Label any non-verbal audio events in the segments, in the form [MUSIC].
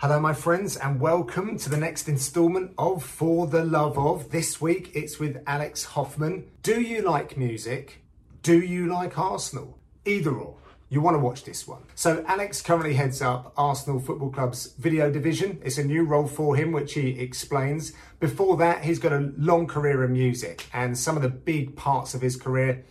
Hello, my friends, and welcome to the next instalment of For the Love of. This week it's with Alex Hoffman. Do you like music? Do you like Arsenal? Either or. You want to watch this one. So, Alex currently heads up Arsenal Football Club's video division. It's a new role for him, which he explains. Before that, he's got a long career in music, and some of the big parts of his career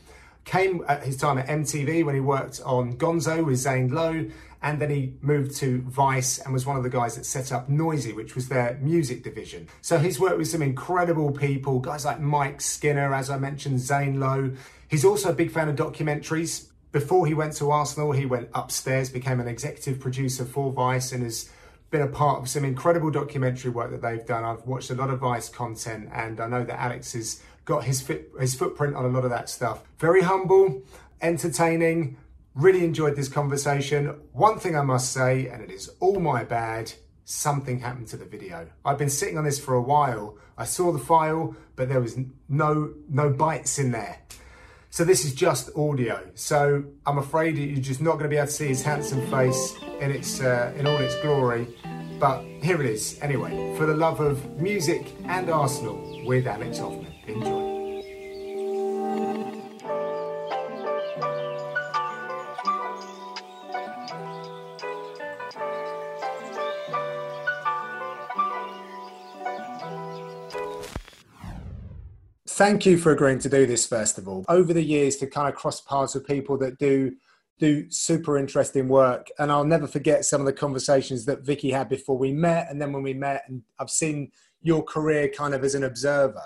came at his time at MTV when he worked on Gonzo with Zane Lowe and then he moved to Vice and was one of the guys that set up Noisy, which was their music division. So he's worked with some incredible people, guys like Mike Skinner, as I mentioned, Zane Lowe. He's also a big fan of documentaries. Before he went to Arsenal, he went upstairs, became an executive producer for Vice, and has been a part of some incredible documentary work that they've done. I've watched a lot of Vice content, and I know that Alex has got his fit, his footprint on a lot of that stuff. Very humble, entertaining, Really enjoyed this conversation. One thing I must say, and it is all my bad, something happened to the video. I've been sitting on this for a while. I saw the file, but there was no no bytes in there. So this is just audio. So I'm afraid you're just not going to be able to see his handsome face in its uh, in all its glory. But here it is. Anyway, for the love of music and Arsenal with Alex Hoffman. Enjoy. Thank you for agreeing to do this first of all. Over the years, to kind of cross paths with people that do do super interesting work, and I'll never forget some of the conversations that Vicky had before we met, and then when we met, and I've seen your career kind of as an observer.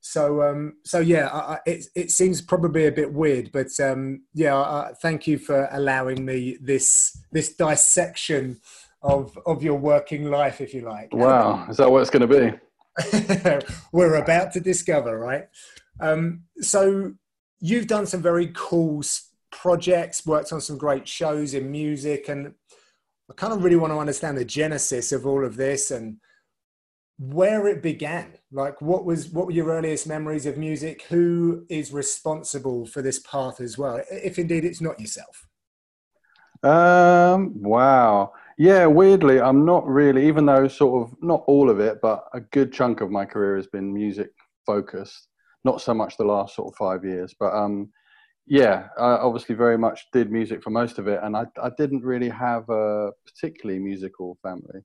So, um, so yeah, I, it it seems probably a bit weird, but um, yeah, uh, thank you for allowing me this this dissection of of your working life, if you like. Wow, is that what it's going to be? [LAUGHS] we're about to discover, right? Um, so you've done some very cool projects, worked on some great shows in music, and I kind of really want to understand the genesis of all of this and where it began. Like, what was what were your earliest memories of music? Who is responsible for this path as well, if indeed it's not yourself? Um, wow. Yeah, weirdly, I'm not really, even though sort of not all of it, but a good chunk of my career has been music focused. Not so much the last sort of five years, but um, yeah, I obviously very much did music for most of it, and I, I didn't really have a particularly musical family.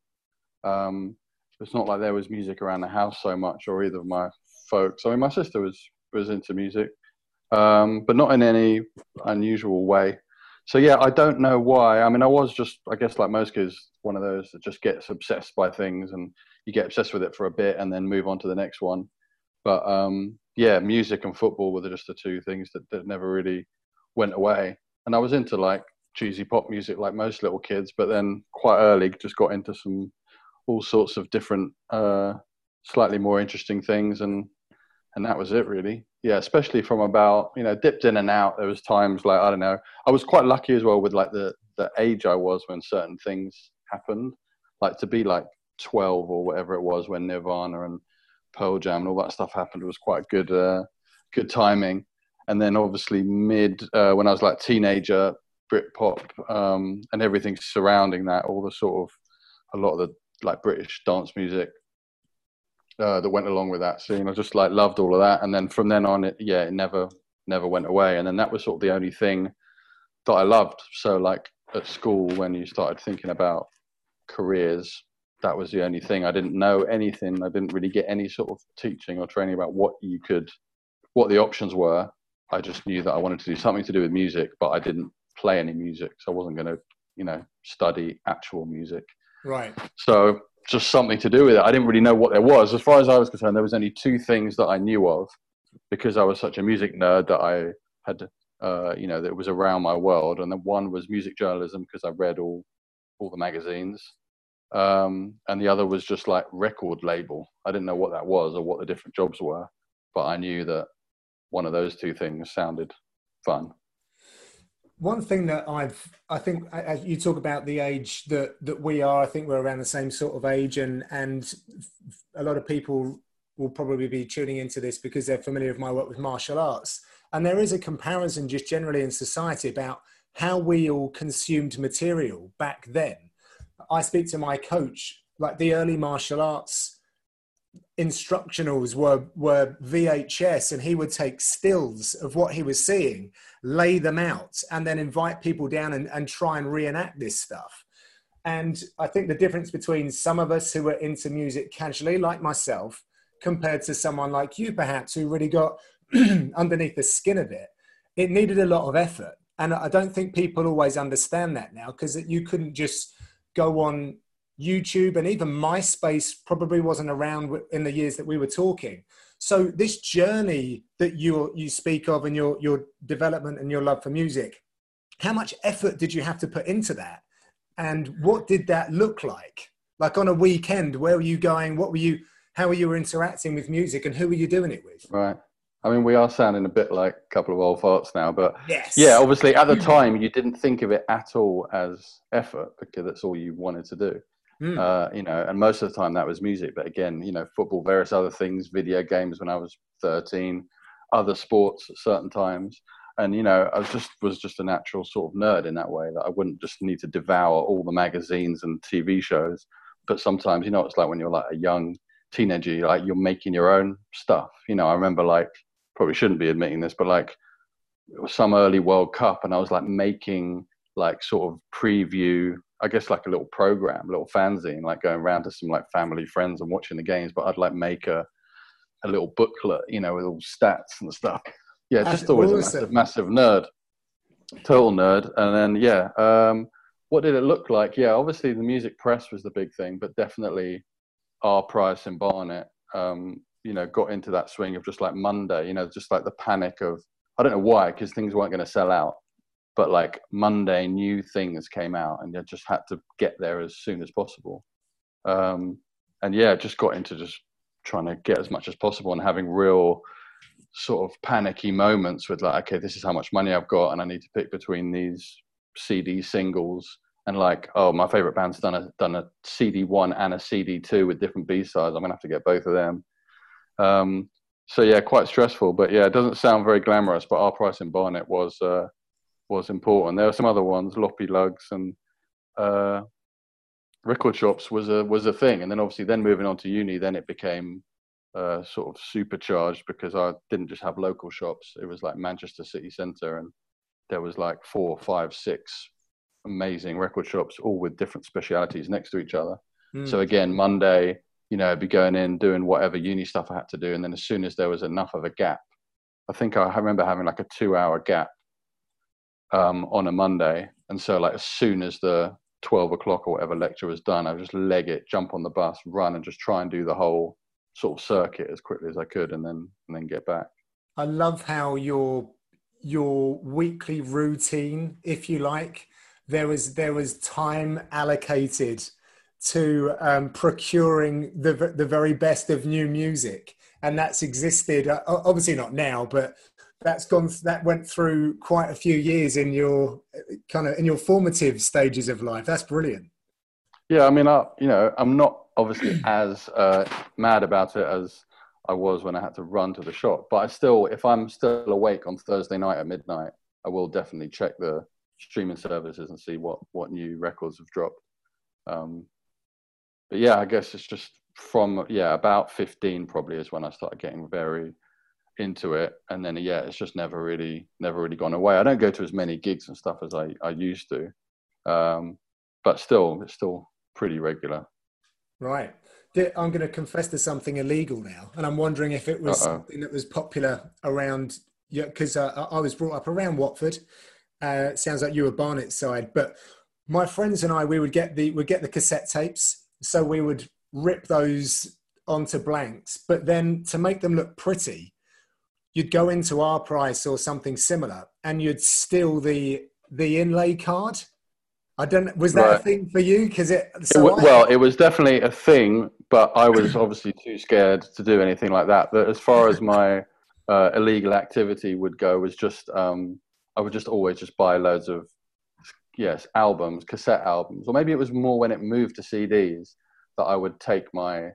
Um, it's not like there was music around the house so much, or either of my folks. I mean, my sister was was into music, um, but not in any unusual way so yeah, I don't know why. I mean, I was just, I guess, like most kids, one of those that just gets obsessed by things, and you get obsessed with it for a bit, and then move on to the next one. But um, yeah, music and football were just the two things that, that never really went away. And I was into like cheesy pop music, like most little kids, but then quite early, just got into some all sorts of different, uh, slightly more interesting things, and and that was it really yeah especially from about you know dipped in and out there was times like i don't know i was quite lucky as well with like the the age i was when certain things happened like to be like 12 or whatever it was when nirvana and pearl jam and all that stuff happened was quite good uh good timing. And then obviously mid uh, when i was like teenager britpop um and everything surrounding that all the sort of a lot of the like british dance music uh, that went along with that scene. I just like loved all of that, and then from then on, it yeah, it never never went away. And then that was sort of the only thing that I loved. So like at school, when you started thinking about careers, that was the only thing. I didn't know anything. I didn't really get any sort of teaching or training about what you could, what the options were. I just knew that I wanted to do something to do with music, but I didn't play any music, so I wasn't going to, you know, study actual music. Right. So just something to do with it. I didn't really know what there was. As far as I was concerned, there was only two things that I knew of because I was such a music nerd that I had, uh, you know, that was around my world. And then one was music journalism because I read all, all the magazines. Um, and the other was just like record label. I didn't know what that was or what the different jobs were, but I knew that one of those two things sounded fun one thing that I've, I think, as you talk about the age that that we are, I think we're around the same sort of age, and and a lot of people will probably be tuning into this because they're familiar with my work with martial arts, and there is a comparison just generally in society about how we all consumed material back then. I speak to my coach, like the early martial arts instructionals were were VHS, and he would take stills of what he was seeing, lay them out, and then invite people down and, and try and reenact this stuff. And I think the difference between some of us who are into music casually, like myself, compared to someone like you, perhaps, who really got [CLEARS THROAT] underneath the skin of it, it needed a lot of effort. And I don't think people always understand that now because you couldn't just go on YouTube and even MySpace probably wasn't around in the years that we were talking. So this journey that you you speak of and your your development and your love for music, how much effort did you have to put into that? And what did that look like? Like on a weekend, where were you going? What were you how were you interacting with music and who were you doing it with? Right. I mean, we are sounding a bit like a couple of old farts now, but yes. yeah, obviously at the [CLEARS THROAT] time you didn't think of it at all as effort because that's all you wanted to do. Mm. Uh, you know, and most of the time that was music. But again, you know, football, various other things, video games when I was 13, other sports at certain times. And, you know, I was just was just a natural sort of nerd in that way that I wouldn't just need to devour all the magazines and TV shows. But sometimes, you know, it's like when you're like a young teenager, like you're making your own stuff. You know, I remember like probably shouldn't be admitting this, but like it was some early World Cup, and I was like making like sort of preview, I guess like a little program, a little fanzine, like going around to some like family friends and watching the games. But I'd like make a a little booklet, you know, with all stats and stuff. Yeah, That's just always awesome. a massive, massive nerd, total nerd. And then yeah, um, what did it look like? Yeah, obviously the music press was the big thing, but definitely our Price and Barnet um, you know got into that swing of just like Monday, you know, just like the panic of I don't know why because things weren't going to sell out, but like Monday, new things came out, and you just had to get there as soon as possible. Um, and yeah, just got into just trying to get as much as possible and having real sort of panicky moments with like, okay, this is how much money I've got, and I need to pick between these CD singles and like, oh, my favorite band's done a done a CD one and a CD two with different B sides. I'm gonna have to get both of them. Um, so yeah, quite stressful. But yeah, it doesn't sound very glamorous. But our Price in Barnet was uh, was important. There were some other ones, Loppy Lugs and uh, record shops was a was a thing. And then obviously, then moving on to uni, then it became uh, sort of supercharged because I didn't just have local shops. It was like Manchester City Centre, and there was like four, five, six amazing record shops, all with different specialities next to each other. Mm. So again, Monday you know, I'd be going in doing whatever uni stuff I had to do, and then as soon as there was enough of a gap, I think I remember having like a two-hour gap um, on a Monday, and so like as soon as the twelve o'clock or whatever lecture was done, I would just leg it, jump on the bus, run, and just try and do the whole sort of circuit as quickly as I could, and then and then get back. I love how your your weekly routine, if you like, there was there was time allocated to um, procuring the the very best of new music, and that's existed. Uh, obviously not now, but that's gone. That went through quite a few years in your kind of in your formative stages of life. That's brilliant. Yeah, I mean, I, you know, I'm not obviously as uh, mad about it as I was when I had to run to the shop, but I still, if I'm still awake on Thursday night at midnight, I will definitely check the streaming services and see what what new records have dropped. Um, but yeah, I guess it's just from yeah about 15 probably is when I started getting very into it, and then yeah, it's just never really never really gone away. I don't go to as many gigs and stuff as I I used to, um, but still it's still pretty regular. Right. I'm going to confess to something illegal now, and I'm wondering if it was Uh-oh. something that was popular around. Yeah, because uh, I was brought up around Watford. Uh, sounds like you were Barnet side, but my friends and I, we would get the would get the cassette tapes so we would rip those onto blanks, but then to make them look pretty, you'd go into our Price or something similar and you'd steal the the inlay card. I don't. Was that right. a thing for you? Because it, so it well, it was definitely a thing, but I was obviously too scared to do anything like that. But as far as my uh, illegal activity would go, was just um, I would just always just buy loads of yes, albums, cassette albums, or maybe it was more when it moved to CDs that I would take my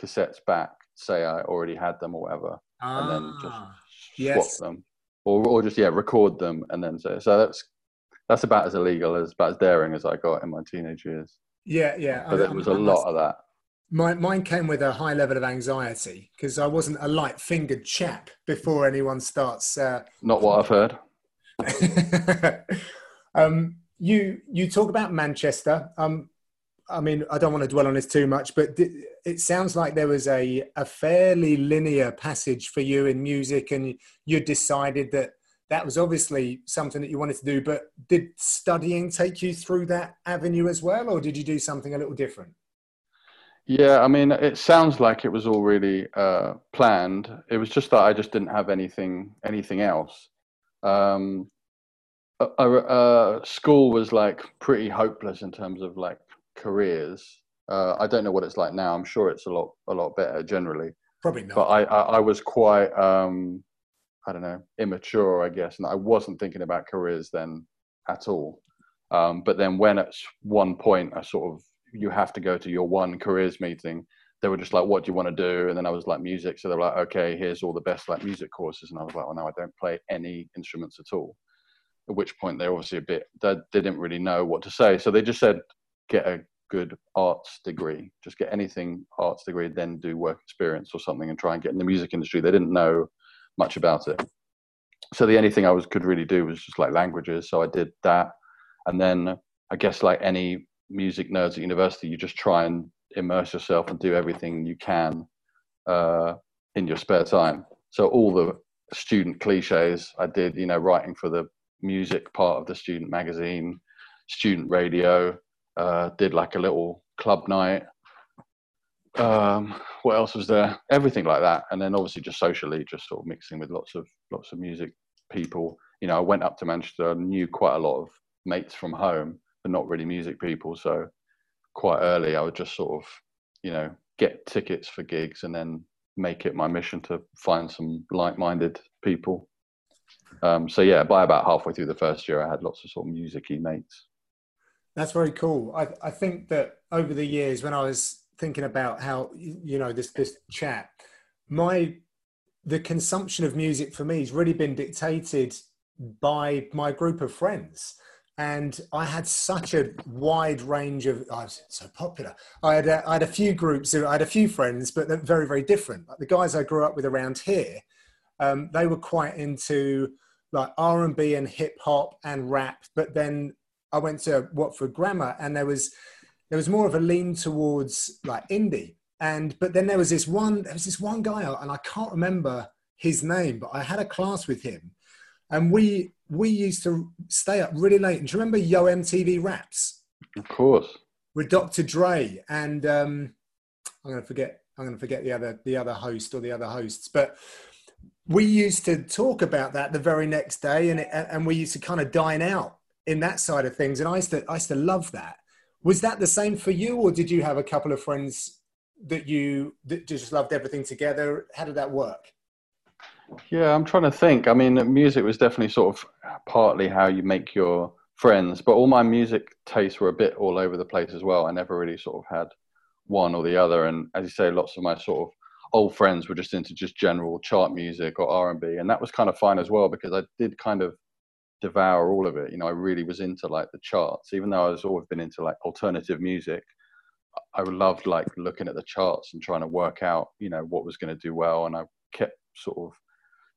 cassettes back, say I already had them or whatever, ah, and then just ah, swap yes. them, or or just yeah, record them and then say so. That's that's about as illegal as about as daring as I got in my teenage years. Yeah, yeah. But there was a lot of that. My, mine came with a high level of anxiety because I wasn't a light fingered chap before anyone starts. Uh, Not what I've heard. [LAUGHS] um, you you talk about Manchester. Um, I mean, I don't want to dwell on this too much, but it sounds like there was a a fairly linear passage for you in music, and you decided that that was obviously something that you wanted to do. But did studying take you through that avenue as well, or did you do something a little different? Yeah, I mean, it sounds like it was all really uh, planned. It was just that I just didn't have anything anything else. Um, uh, school was like pretty hopeless in terms of like careers. Uh, I don't know what it's like now. I'm sure it's a lot a lot better generally. Probably not. But I I, I was quite um, I don't know immature, I guess, and I wasn't thinking about careers then at all. Um, but then when at one point I sort of you have to go to your one careers meeting, they were just like, "What do you want to do?" And then I was like, "Music." So they were like, "Okay, here's all the best like music courses," and I was like, "Well, no, I don't play any instruments at all." At which point they're obviously a bit they, they didn't really know what to say, so they just said, "Get a good arts degree. Just get anything arts degree, then do work experience or something, and try and get in the music industry." They didn't know much about it, so the only thing I was could really do was just like languages. So I did that, and then I guess like any music nerds at university, you just try and immerse yourself and do everything you can uh, in your spare time. So all the student cliches I did, you know, writing for the music part of the student magazine, student radio, uh, did like a little club night. Um, what else was there? Everything like that, and then obviously just socially, just sort of mixing with lots of lots of music people. You know, I went up to Manchester, knew quite a lot of mates from home, but not really music people. So quite early, I would just sort of, you know, get tickets for gigs and then make it my mission to find some like-minded people. Um, so yeah, by about halfway through the first year, I had lots of sort of musicy mates. That's very cool. I, I think that over the years, when I was thinking about how you know this this chat, my the consumption of music for me has really been dictated by my group of friends and I had such a wide range of. I was so popular. I had a, I had a few groups. I had a few friends, but they're very very different. Like the guys I grew up with around here, um, they were quite into like R and B and hip hop and rap. But then I went to Watford Grammar, and there was there was more of a lean towards like indie. And but then there was this one there was this one guy, and I can't remember his name, but I had a class with him, and we we used to stay up really late. And do you remember Yo MTV Raps? Of course. With Dr. Dre and um, I'm going to forget. I'm going to forget the other the other host or the other hosts, but we used to talk about that the very next day, and it, and we used to kind of dine out in that side of things. And I used to I used to love that. Was that the same for you, or did you have a couple of friends that you that just loved everything together? How did that work? Yeah, I'm trying to think. I mean, music was definitely sort of partly how you make your friends, but all my music tastes were a bit all over the place as well. I never really sort of had one or the other. And as you say, lots of my sort of old friends were just into just general chart music or R&B, and that was kind of fine as well because I did kind of devour all of it. You know, I really was into like the charts, even though I was always been into like alternative music. I loved like looking at the charts and trying to work out, you know, what was going to do well, and I kept sort of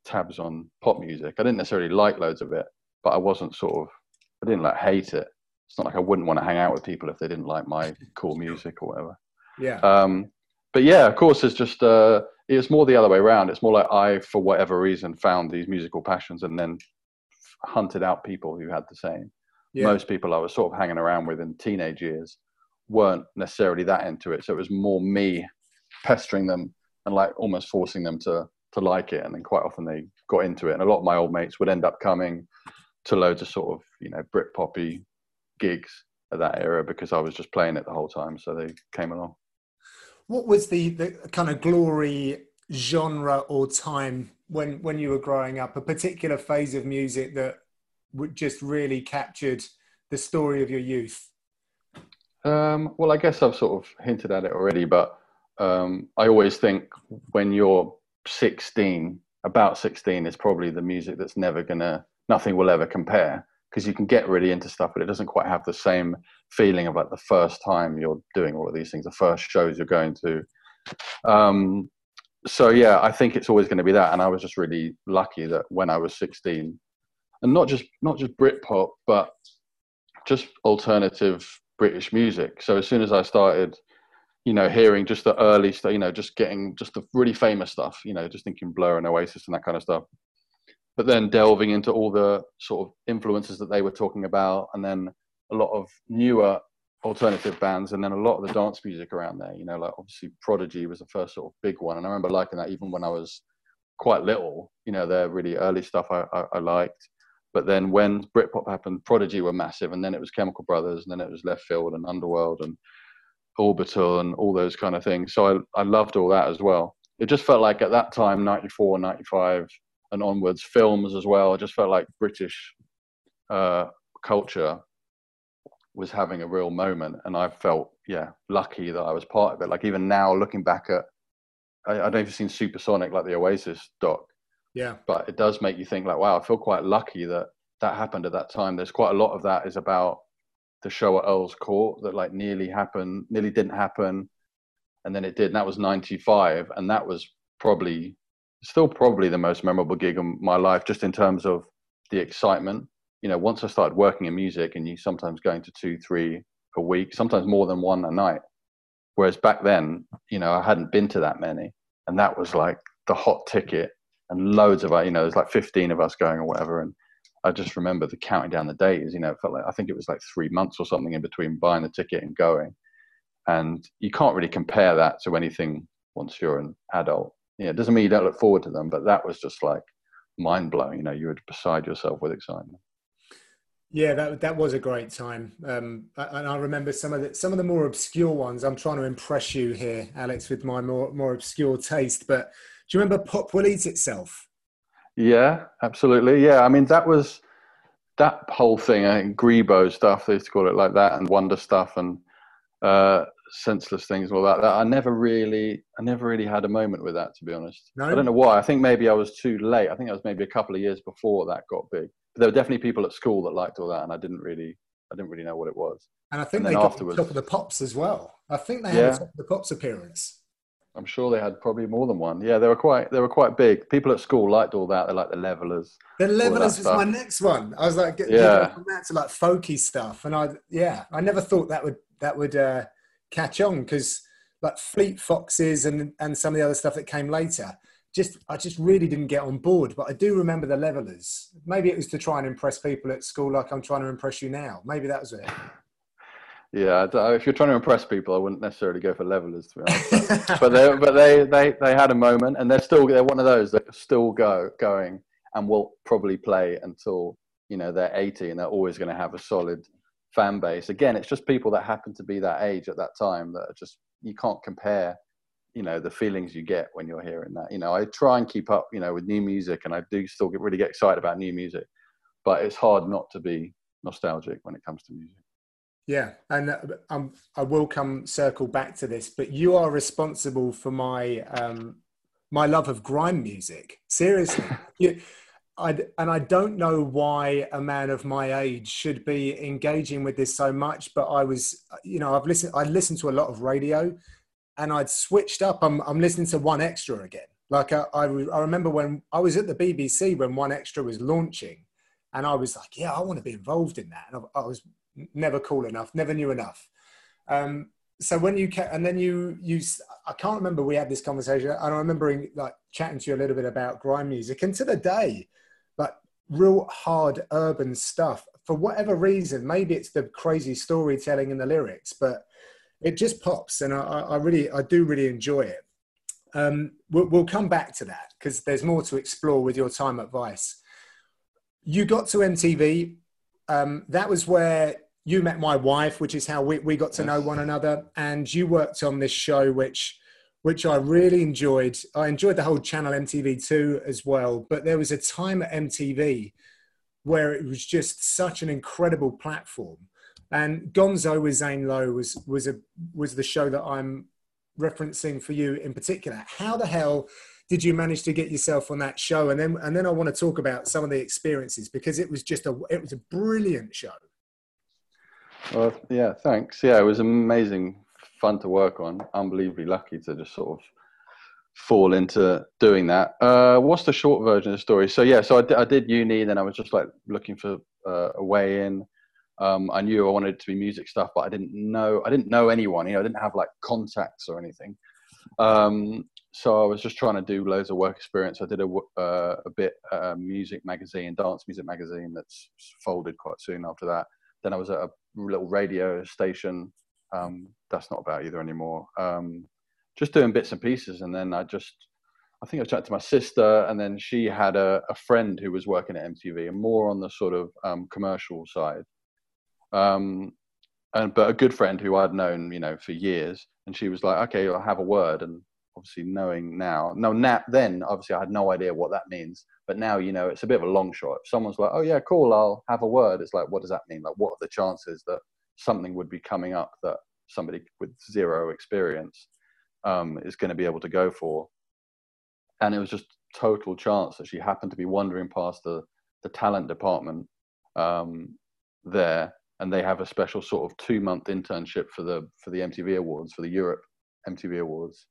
tabs on pop music. I didn't necessarily like loads of it, but I wasn't sort of I didn't like hate it. It's not like I wouldn't want to hang out with people if they didn't like my [LAUGHS] cool music or whatever. Yeah. Um, but yeah, of course, it's just uh, it's more the other way around. It's more like I, for whatever reason, found these musical passions and then hunted out people who had the same. Yeah. Most people I was sort of hanging around with in teenage years weren't necessarily that into it, so it was more me pestering them and like almost forcing them to to like it, and then quite often they got into it. And a lot of my old mates would end up coming to loads of sort of you know Brit poppy gigs at that era because I was just playing it the whole time, so they came along. What was the, the kind of glory genre or time when when you were growing up? A particular phase of music that just really captured the story of your youth. Um, well, I guess I've sort of hinted at it already, but um, I always think when you're 16, about 16 is probably the music that's never gonna, nothing will ever compare because you can get really into stuff, but it doesn't quite have the same feeling of like the first time you're doing all of these things, the first shows you're going to. Um, so yeah, I think it's always going to be that. And I was just really lucky that when I was 16, and not just not just Britpop, but just alternative British music. So as soon as I started, you know, hearing just the early stuff, you know, just getting just the really famous stuff, you know, just thinking Blur and Oasis and that kind of stuff. But then delving into all the sort of influences that they were talking about, and then a lot of newer alternative bands, and then a lot of the dance music around there. You know, like obviously Prodigy was the first sort of big one, and I remember liking that even when I was quite little. You know, their really early stuff I, I, I liked. But then when Britpop happened, Prodigy were massive, and then it was Chemical Brothers, and then it was Leftfield and Underworld and Orbital and all those kind of things. So I, I loved all that as well. It just felt like at that time, 94, 95 and onwards, films as well, it just felt like British uh, culture was having a real moment. And I felt, yeah, lucky that I was part of it. Like even now, looking back at, I, I don't know if you've seen Supersonic, like the Oasis doc. Yeah. But it does make you think like, wow, I feel quite lucky that that happened at that time. There's quite a lot of that is about the show at Earl's Court that like nearly happened, nearly didn't happen, and then it did. And that was '95, and that was probably still probably the most memorable gig of my life, just in terms of the excitement. You know, once I started working in music, and you sometimes going to two, three a week, sometimes more than one a night. Whereas back then, you know, I hadn't been to that many, and that was like the hot ticket, and loads of. You know, there's like 15 of us going or whatever, and I just remember the counting down the days. You know, it felt like I think it was like three months or something in between buying the ticket and going. And you can't really compare that to anything once you're an adult. Yeah, it doesn't mean you don't look forward to them, but that was just like mind blowing. You know, you were beside yourself with excitement. Yeah, that that was a great time, um, and I remember some of the some of the more obscure ones. I'm trying to impress you here, Alex, with my more more obscure taste. But do you remember Pop Will Eat Itself? Yeah, absolutely. Yeah, I mean that was that whole thing. I think Grebo stuff they used to call it like that, and Wonder stuff, and uh, senseless things, all that, that. I never really, I never really had a moment with that, to be honest. No? I don't know why. I think maybe I was too late. I think I was maybe a couple of years before that got big. There were definitely people at school that liked all that, and I didn't really, I didn't really know what it was. And I think and they got the top of the pops as well. I think they had yeah. a top of the pops appearance. I'm sure they had probably more than one. Yeah, they were quite they were quite big. People at school liked all that. They liked the Levellers. The Levellers was my next one. I was like, yeah, from that to like folky stuff, and I yeah, I never thought that would that would uh, catch on because like Fleet Foxes and and some of the other stuff that came later. Just I just really didn't get on board, but I do remember the Levellers. Maybe it was to try and impress people at school, like I'm trying to impress you now. Maybe that was it. [LAUGHS] Yeah, if you're trying to impress people, I wouldn't necessarily go for Levellers to be honest. [LAUGHS] But, they, but they, they, they had a moment, and they're still they're one of those that still go going and will probably play until you know they're 80, and they're always going to have a solid fan base. Again, it's just people that happen to be that age at that time that are just you can't compare. You know the feelings you get when you're hearing that. You know, I try and keep up. You know, with new music, and I do still get really get excited about new music, but it's hard not to be nostalgic when it comes to music. Yeah, and uh, um, I will come circle back to this, but you are responsible for my um, my love of grime music. Seriously, [LAUGHS] you, I, and I don't know why a man of my age should be engaging with this so much. But I was, you know, I've listened. I listened to a lot of radio, and I'd switched up. I'm, I'm listening to 1Xtra again. Like I, I, I remember when I was at the BBC when 1Xtra was launching, and I was like, yeah, I want to be involved in that. And I, I was never cool enough, never knew enough. Um, so when you and then you you I can't remember we had this conversation and I remember like chatting to you a little bit about grime music and to the day like real hard urban stuff for whatever reason maybe it's the crazy storytelling in the lyrics but it just pops and I, I really I do really enjoy it um, we'll, we'll come back to that because there's more to explore with your time at Vice you got to MTV um, that was where you met my wife, which is how we, we got to know one another. And you worked on this show, which which I really enjoyed. I enjoyed the whole channel MTV2 as well. But there was a time at MTV where it was just such an incredible platform. And Gonzo with Zane Lowe was was a was the show that I'm referencing for you in particular. How the hell did you manage to get yourself on that show? And then and then I want to talk about some of the experiences because it was just a it was a brilliant show. Well, yeah, thanks. Yeah, it was amazing fun to work on. Unbelievably lucky to just sort of fall into doing that. Uh, what's the short version of the story? So yeah, so I, d- I did uni, then I was just like looking for uh, a way in. Um, I knew I wanted to be music stuff, but I didn't know I didn't know anyone. You know, I didn't have like contacts or anything. Um, so I was just trying to do loads of work experience. I did a, uh, a bit uh, music magazine, dance music magazine that's folded quite soon after that. Then I was at a little radio station. Um, that's not about either anymore. Um, just doing bits and pieces, and then I just, I think I chatted to my sister, and then she had a, a friend who was working at MTV, and more on the sort of um, commercial side. Um, and but a good friend who I'd known, you know, for years, and she was like, "Okay, I'll have a word." And obviously, knowing now, no, now then, obviously, I had no idea what that means. But now, you know, it's a bit of a long shot. If someone's like, "Oh yeah, cool, I'll have a word," it's like, what does that mean? Like, what are the chances that something would be coming up that somebody with zero experience um, is going to be able to go for? And it was just total chance that she happened to be wandering past the the talent department um, there and they have a special sort of two month internship for the for the MTV Awards for the Europe MTV Awards,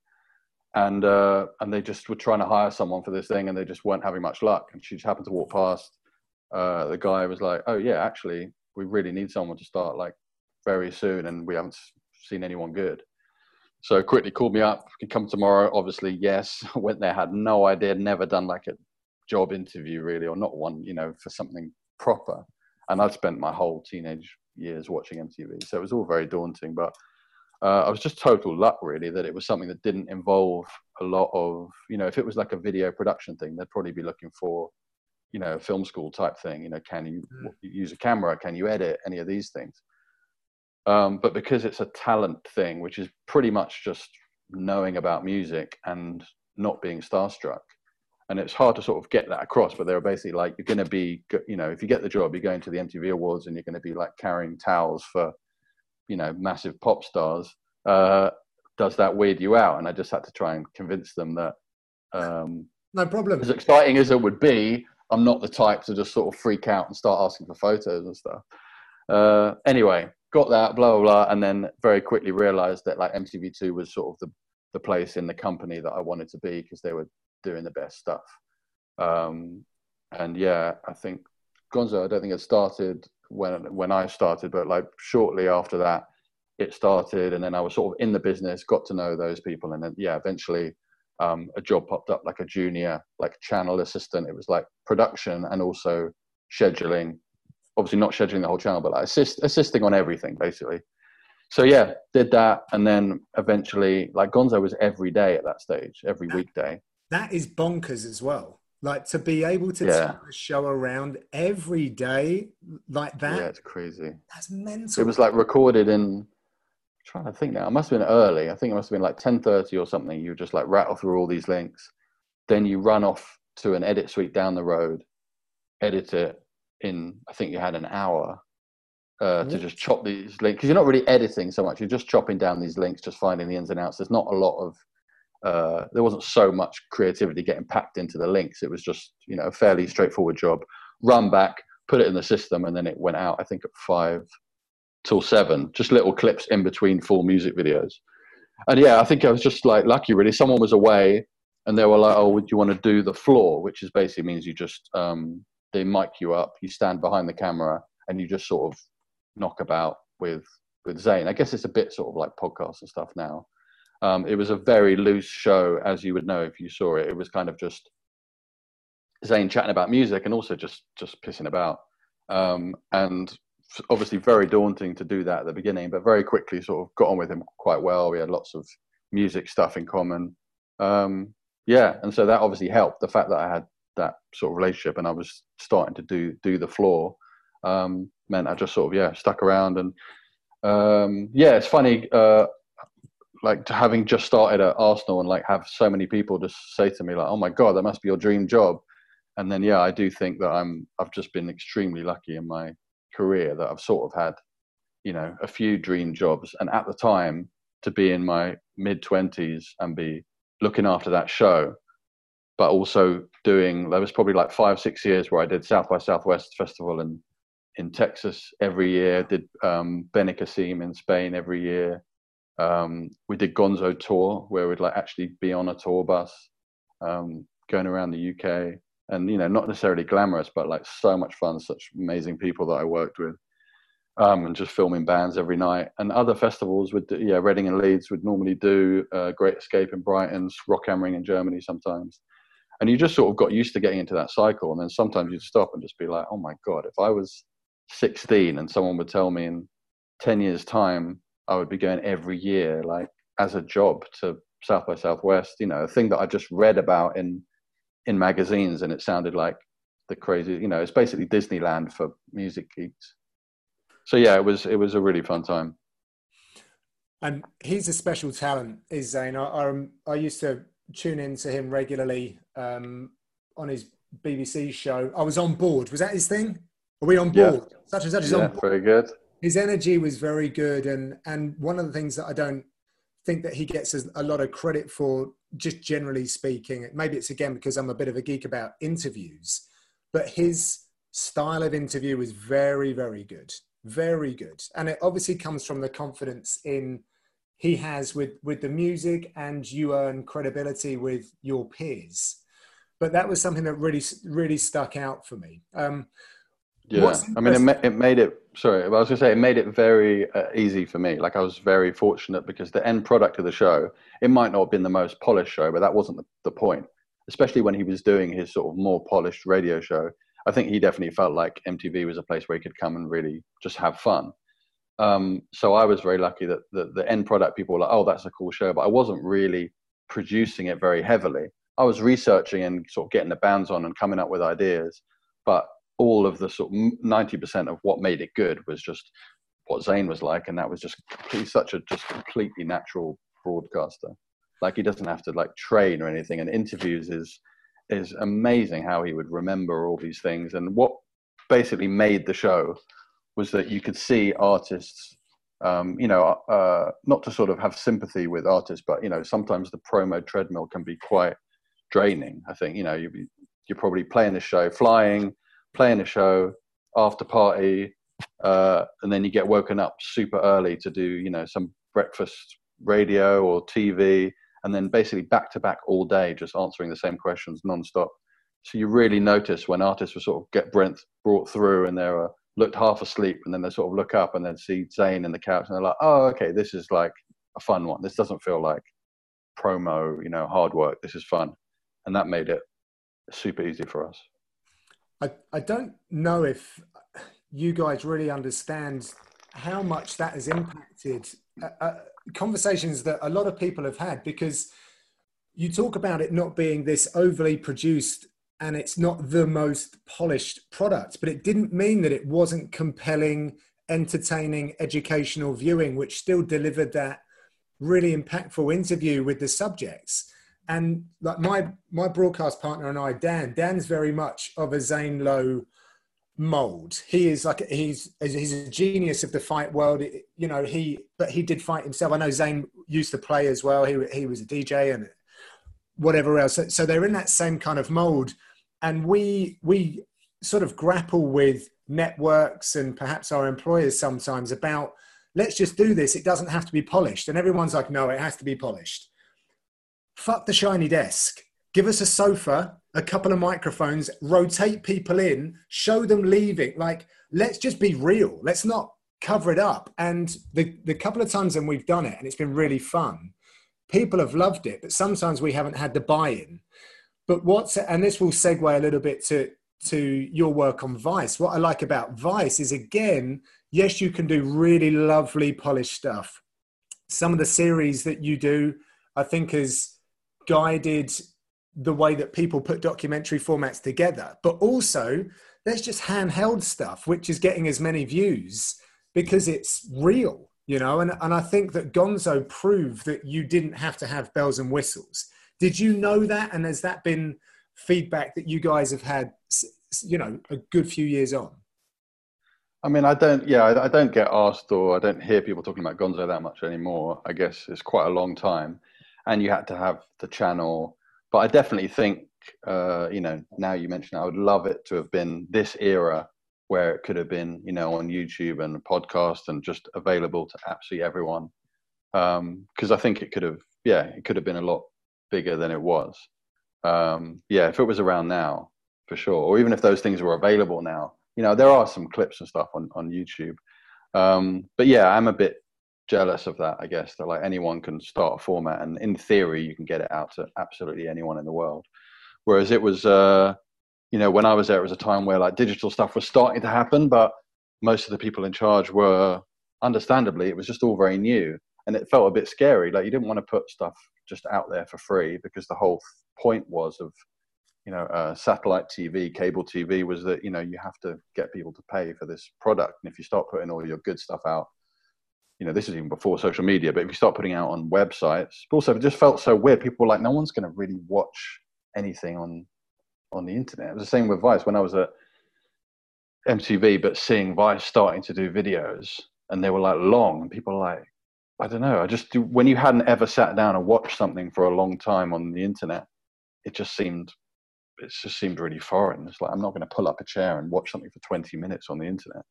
and uh, and they just were trying to hire someone for this thing, and they just weren't having much luck. And she just happened to walk past. Uh, the guy was like, "Oh yeah, actually, we really need someone to start like very soon, and we haven't seen anyone good." So quickly called me up. Can come tomorrow? Obviously, yes. [LAUGHS] Went there, had no idea, never done like a job interview really, or not one, you know, for something proper and I'd spent my whole teenage years watching MTV, so it was all very daunting. But uh, I was just total luck, really, that it was something that didn't involve a lot of, you know, if it was like a video production thing, they'd probably be looking for, you know, a film school type thing. You know, can you mm. use a camera? Can you edit? Any of these things. Um, but because it's a talent thing, which is pretty much just knowing about music and not being starstruck, and it's hard to sort of get that across but they're basically like you're going to be you know if you get the job you're going to the mtv awards and you're going to be like carrying towels for you know massive pop stars uh, does that weird you out? And i just had to try and convince them that um, no problem. as exciting as it would be i'm not the type to just sort of freak out and start asking for photos and stuff. Uh, anyway got that blah blah blah and then very quickly realized that like mtv2 was sort of the the place in the company that i wanted to be because they were doing the best stuff. Um, and yeah, I think Gonzo, I don't think it started when when I started, but like shortly after that, it started, and then I was sort of in the business, got to know those people, and then yeah, eventually um, a job popped up like a junior, like channel assistant. It was like production and also scheduling. Obviously, not scheduling the whole channel, but like assist, assisting on everything basically. So yeah, did that, and then eventually, like Gonzo was every day at that stage, every weekday that is bonkers as well. Like to be able to yeah. turn a show around every day like that. Yeah, it's crazy. That's mental. It was like recorded in. I'm trying to think now. It must have been early. I think it must have been like ten thirty or something. You just like rattle through all these links, then you run off to an edit suite down the road, edit it in. I think you had an hour uh, to just chop these links because you're not really editing so much. You're just chopping down these links, just finding the ins and outs. There's not a lot of uh, there wasn't so much creativity getting packed into the links. It was just you know a fairly straightforward job. Run back, put it in the system, and then it went out. I think at five till seven, just little clips in between full music videos. And yeah, I think I was just like lucky really. Someone was away, and they were like, "Oh, would you want to do the floor?" Which is basically means you just um, they mic you up, you stand behind the camera, and you just sort of knock about with with Zane. I guess it's a bit sort of like podcasts and stuff now. Um, it was a very loose show, as you would know if you saw it. It was kind of just Zane chatting about music and also just just pissing about. Um, and obviously very daunting to do that at the beginning, but very quickly sort of got on with him quite well. We had lots of music stuff in common. Um, yeah, and so that obviously helped. The fact that I had that sort of relationship and I was starting to do do the floor um, meant I just sort of yeah stuck around and um, yeah, it's funny. Uh, like having just started at Arsenal and like have so many people just say to me like, "Oh my god, that must be your dream job," and then yeah, I do think that I'm I've just been extremely lucky in my career that I've sort of had, you know, a few dream jobs, and at the time to be in my mid twenties and be looking after that show but also doing there was probably like five six years where I did South by Southwest festival in in Texas every year. Did um, Benicassim in Spain every year. Um, we did Gonzo tour where we'd like actually be on a tour bus um, going around the UK and you know not necessarily glamorous but like so much fun such amazing people that i worked with. Um, and just filming bands every night. And other festivals would do, yeah reading and leeds would normally do uh, great escape in brighton Rock am Ring in germany sometimes. And you just sort of got used to getting into that cycle. And then sometimes you'd stop and just be like oh my god if i was 16 and someone would tell me in 10 years time i would be going every year like as a job to south by southwest you know a thing that i just read about in in magazines, and it sounded like the crazy. You know, it's basically Disneyland for music geeks. So yeah, it was it was a really fun time. And he's a special talent, is Zane. I, I, I used to tune in to him regularly um, on his BBC show. I was on board. Was that his thing? Are we on board? Yeah. Such and such is yeah, on board. Very good. His energy was very good, and and one of the things that I don't think that he gets a lot of credit for just generally speaking, maybe it's again because I'm a bit of a geek about interviews, but his style of interview is very, very good. Very good. And it obviously comes from the confidence in he has with, with the music and you earn credibility with your peers. But that was something that really, really stuck out for me. Um, yeah, I mean, it, ma- it made it. Sorry, I was going to say it made it very uh, easy for me. Like I was very fortunate because the end product of the show, it might not have been the most polished show, but that wasn't the, the point. Especially when he was doing his sort of more polished radio show, I think he definitely felt like MTV was a place where he could come and really just have fun. Um, so I was very lucky that the, the end product people were like, "Oh, that's a cool show," but I wasn't really producing it very heavily. I was researching and sort of getting the bands on and coming up with ideas, but all of the sort of 90% of what made it good was just what Zane was like. And that was just he's such a just completely natural broadcaster. Like he doesn't have to like train or anything. And interviews is, is amazing how he would remember all these things. And what basically made the show was that you could see artists, um, you know, uh, not to sort of have sympathy with artists, but, you know, sometimes the promo treadmill can be quite draining. I think, you know, you you're probably playing the show, flying, playing a show, after party, uh, and then you get woken up super early to do, you know, some breakfast radio or TV, and then basically back to back all day, just answering the same questions nonstop. So you really notice when artists will sort of get Brent brought through and they're uh, looked half asleep, and then they sort of look up and then see Zane in the couch, and they're like, "Oh, okay, this is like a fun one. This doesn't feel like promo, you know, hard work. This is fun," and that made it super easy for us. I, I don't know if you guys really understand how much that has impacted uh, uh, conversations that a lot of people have had because you talk about it not being this overly produced and it's not the most polished product, but it didn't mean that it wasn't compelling, entertaining, educational viewing, which still delivered that really impactful interview with the subjects and like my my broadcast partner and I, Dan, Dan's very much of a Zane Lowe mold. He is like he's he's a genius of the fight world. You know, he but he did fight himself. I know Zane used to play as well. He he was a DJ and whatever else. So, so they're in that same kind of mold, and we we sort of grapple with networks and perhaps our employers sometimes about let's just do this. It doesn't have to be polished, and everyone's like, no, it has to be polished fuck the shiny desk. Give us a sofa, a couple of microphones, rotate people in, show them leaving. Like, let's just be real. Let's not cover it up. And the, the couple of times when we've done it, and it's been really fun, people have loved it, but sometimes we haven't had the buy in. But what's, and this will segue a little bit to, to your work on Vice. What I like about Vice is again, yes, you can do really lovely polished stuff. Some of the series that you do, I think, is guided the way that people put documentary formats together, but also there's just handheld stuff, which is getting as many views because it's real, you know. And, and I think that Gonzo proved that you didn't have to have bells and whistles. Did you know that? And has that been feedback that you guys have had, you know, a good few years on? I mean, I don't, yeah, I, don't get asked or I don't hear people talking about Gonzo that much anymore. I guess it's quite a long time and you had to have the channel. But I definitely think uh, you know, now you mentioned, I would love it to have been this era where it could have been, you know, on YouTube and podcast and just available to absolutely everyone. Um, because um, I think it could have, yeah, it could have been a lot bigger than it was. Um, yeah, if it was around now, for sure, or even if those things were available now, you know, there are some clips and stuff on on YouTube. Um, but yeah, I'm a bit jealous of that. I guess that like anyone can start a format, and in theory, you can get it out to absolutely anyone in the world. Whereas it was, uh, you know, when I was there, it was a time where like digital stuff was starting to happen, but most of the people in charge were, understandably, it was just all very new, and it felt a bit scary. Like you didn't want to put stuff just out there for free because the whole point was of you know uh, satellite tv cable tv was that you know you have to get people to pay for this product and if you start putting all your good stuff out you know this is even before social media but if you start putting out on websites also it just felt so weird people were like no one's going to really watch anything on on the internet it was the same with vice when i was at mtv but seeing vice starting to do videos and they were like long and people like i don't know i just do, when you hadn't ever sat down and watched something for a long time on the internet it just seemed it just seemed really foreign. It's like I'm not going to pull up a chair and watch something for 20 minutes on the internet.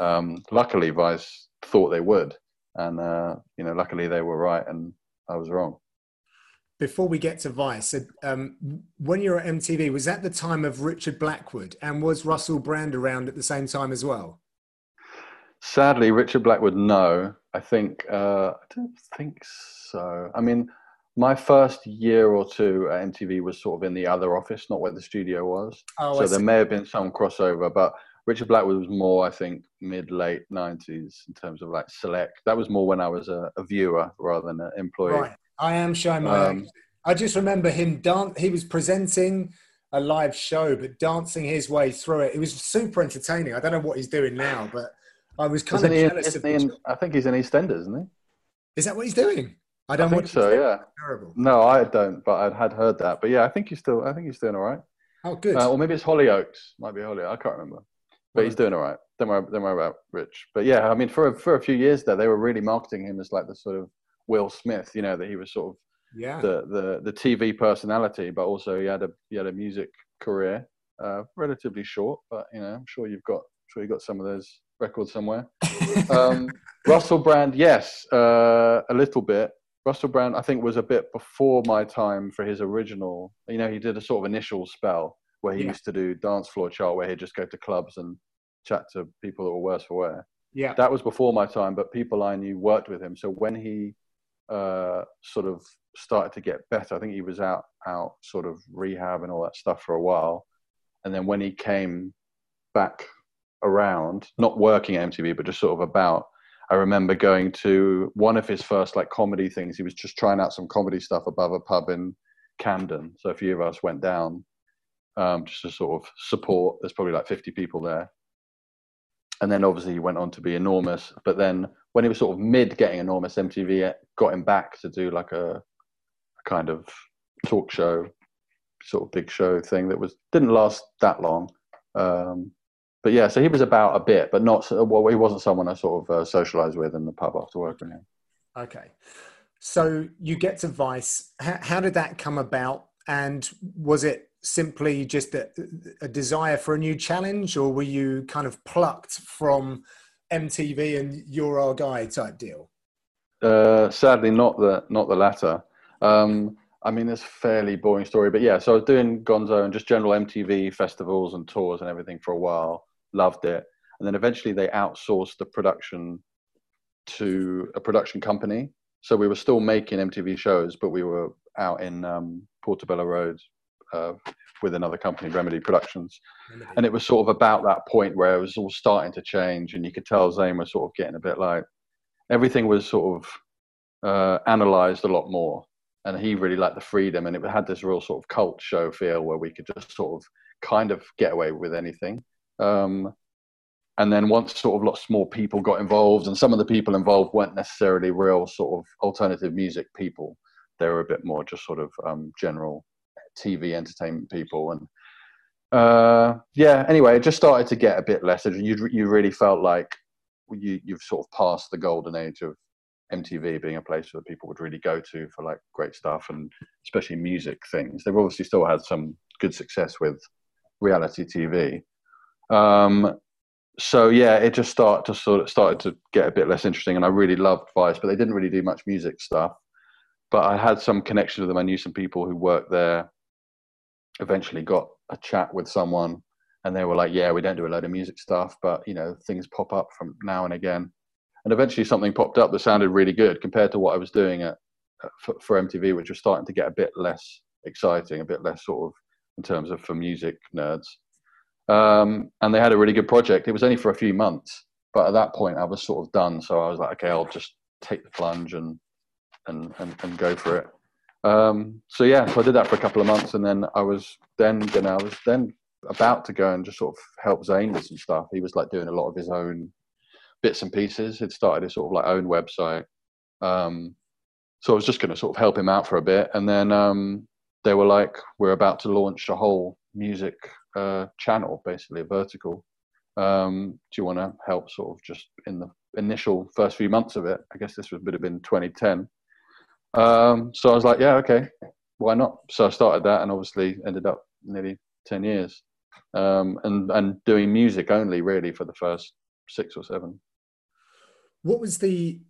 Um, luckily, Vice thought they would, and uh, you know, luckily they were right, and I was wrong. Before we get to Vice, um, when you were at MTV, was that the time of Richard Blackwood, and was Russell Brand around at the same time as well? Sadly, Richard Blackwood, no. I think uh, I don't think so. I mean, my first year or two at MTV was sort of in the other office, not where the studio was. Oh, so there may have been some crossover, but Richard Blackwood was more, I think, mid late nineties in terms of like select. That was more when I was a, a viewer rather than an employee. Right, I am showing my. Um, I just remember him dance. He was presenting a live show, but dancing his way through it. It was super entertaining. I don't know what he's doing now, but I was kind of jealous. He in, I think he's in EastEnders, isn't he? Is that what he's doing? I don't I think so. Yeah. Terrible. No, I don't, but I had heard that. But yeah, I think he's still. I think he's doing all right. Oh, good. Uh, or maybe it's Hollyoaks. Might be Hollyoaks. I can't remember. But he's doing all right. Don't worry. Don't worry about Rich. But yeah, I mean, for a, for a few years there, they were really marketing him as like the sort of Will Smith. You know, that he was sort of yeah the the the TV personality, but also he had a he had a music career, uh, relatively short. But you know, I'm sure you've got I'm sure you've got some of those records somewhere. [LAUGHS] um, Russell Brand, yes, uh, a little bit. Russell Brand, I think, was a bit before my time for his original. You know, he did a sort of initial spell where he yeah. used to do dance floor chart, where he'd just go to clubs and chat to people that were worse for wear. Yeah, that was before my time, but people I knew worked with him. So when he uh, sort of started to get better, I think he was out out sort of rehab and all that stuff for a while, and then when he came back around, not working at MTV, but just sort of about I remember going to one of his first like comedy things. He was just trying out some comedy stuff above a pub in Camden. So a few of us went down um, just to sort of support. There's probably like 50 people there. And then obviously he went on to be enormous. But then when he was sort of mid getting enormous, MTV got him back to do like a, a kind of talk show, sort of big show thing that was didn't last that long. Um, but yeah, so he was about a bit, but not well. He wasn't someone I sort of uh, socialized with in the pub after work. Okay, so you get to Vice. How, did that come about? And was it simply just a, a, desire for a new challenge, or were you kind of plucked from MTV and you're our guy type deal? Uh, sadly, not the not the latter. Um, I mean, it's a fairly boring story, but yeah. So I was doing Gonzo and just general MTV festivals and tours and everything for a while loved it. And then eventually they outsourced the production to a production company. So we were still making MTV shows, but we were out in um, Portobello Road uh, with another company, Remedy Productions. Remedy. And it was sort of about that point where it was all starting to change, and you could tell Zane was sort of getting a bit like everything was sort of uh, analyzed a lot more. And he really liked the freedom, and it had this real sort of cult show feel where we could just sort of kind of get away with anything. Um, and then once sort of lots more people got involved, and some of the people involved weren't necessarily real sort of alternative music people. They were a bit more just sort of um, general TV entertainment people. And uh, yeah, anyway, it just started to get a bit less. You you really felt like you you've sort of passed the golden age of MTV being a place where people would really go to for like great stuff and especially music things. They've obviously still had some good success with reality TV. Um, so yeah, it just started to sort of started to get a bit less interesting, and I really loved Vice, but they didn't really do much music stuff. But I had some connection with them. I knew some people who worked there. Eventually, got a chat with someone, and they were like, "Yeah, we don't do a load of music stuff, but you know, things pop up from now and again." And eventually, something popped up that sounded really good compared to what I was doing at for, for MTV, which was starting to get a bit less exciting, a bit less sort of in terms of for music nerds. Um, and they had a really good project. It was only for a few months, but at that point I was sort of done. So I was like, okay, I'll just take the plunge and and and, and go for it. Um, so yeah, so I did that for a couple of months, and then I was then you know I was then about to go and just sort of help Zane with some stuff. He was like doing a lot of his own bits and pieces. He'd started his sort of like own website. Um, so I was just going to sort of help him out for a bit, and then um, they were like, "We're about to launch a whole music uh, channel, basically a vertical. Um, do you want to help sort of just in the initial first few months of it? I guess this would have been 2010. Um, so I was like, yeah, okay, why not? So I started that and obviously ended up nearly 10 years um, and, and doing music only really for the first six or seven. What was the,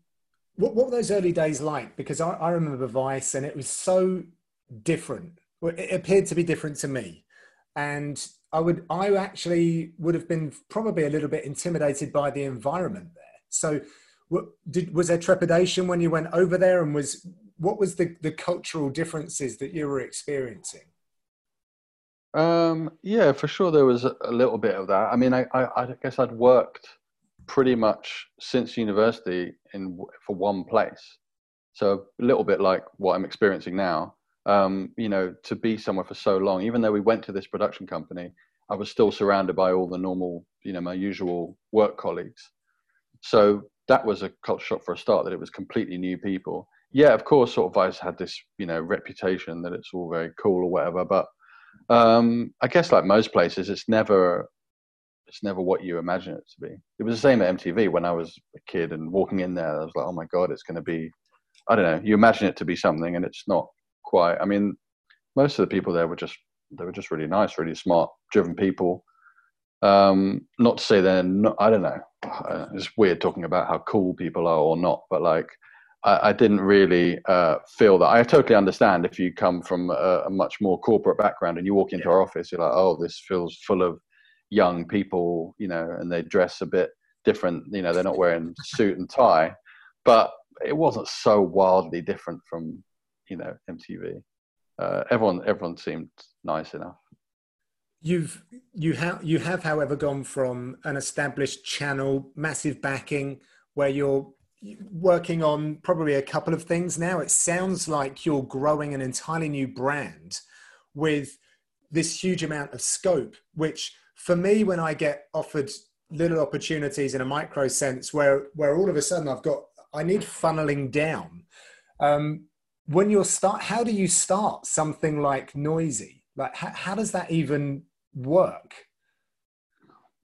what, what were those early days like? Because I, I remember Vice and it was so different. It appeared to be different to me and I would I actually would have been probably a little bit intimidated by the environment there. So, did, was there trepidation when you went over there, and was what was the the cultural differences that you were experiencing? Um, yeah, for sure, there was a little bit of that. I mean, I, I, I guess I'd worked pretty much since university in for one place, so a little bit like what I'm experiencing now um, you know, to be somewhere for so long, even though we went to this production company, I was still surrounded by all the normal, you know, my usual work colleagues. So that was a culture shock for a start that it was completely new people. Yeah, of course, sort of Vice had this, you know, reputation that it's all very cool or whatever. But um, I guess like most places, it's never, it's never what you imagine it to be. It was the same at MTV when I was a kid and walking in there, I was like, oh my God, it's going to be, I don't know, you imagine it to be something and it's not quite. I mean, most of the people there were just they were just really nice, really smart, driven people. Um, not to say they're not. I don't know. It's weird talking about how cool people are or not, but like. I, I didn't really uh, feel that. I totally understand if you come from a, a, much more corporate background and you walk into yeah. our office, you're like, oh, this feels full of young people, you know, and they dress a bit different. You know, they're not wearing suit and tie, but it wasn't so wildly different from you know MTV. Uh, everyone everyone seemed nice enough. You've you have you have, however, gone from an established channel, massive backing, where you're working on probably a couple of things now. It sounds like you're growing an entirely new brand with this huge amount of scope, which for me, when I get offered little opportunities in a micro sense where where all of a sudden I've got I need funneling down. Um, when you're start how do you start something like Noisey like how, how does that even work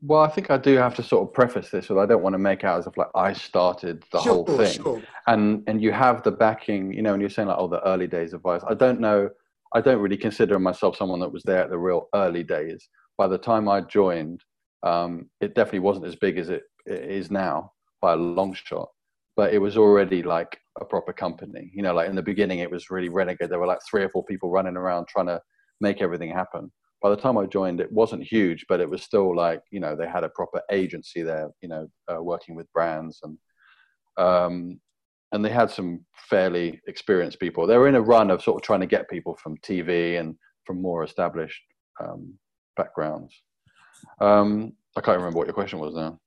well i think i do have to sort of preface this with i don't want to make out as if like i started the sure, whole thing sure. and and you have the backing you know and you're saying like oh the early days of vice i don't know i don't really consider myself someone that was there at the real early days by the time i joined um, it definitely wasn't as big as it, it is now by a long shot but it was already like a proper company. You know, like in the beginning, it was really renegade. There were like three or four people running around trying to make everything happen. By the time I joined, it wasn't huge, but it was still like you know they had a proper agency there. You know, uh, working with brands and um, and they had some fairly experienced people. They were in a run of sort of trying to get people from TV and from more established um, backgrounds. Um, I can't remember what your question was now.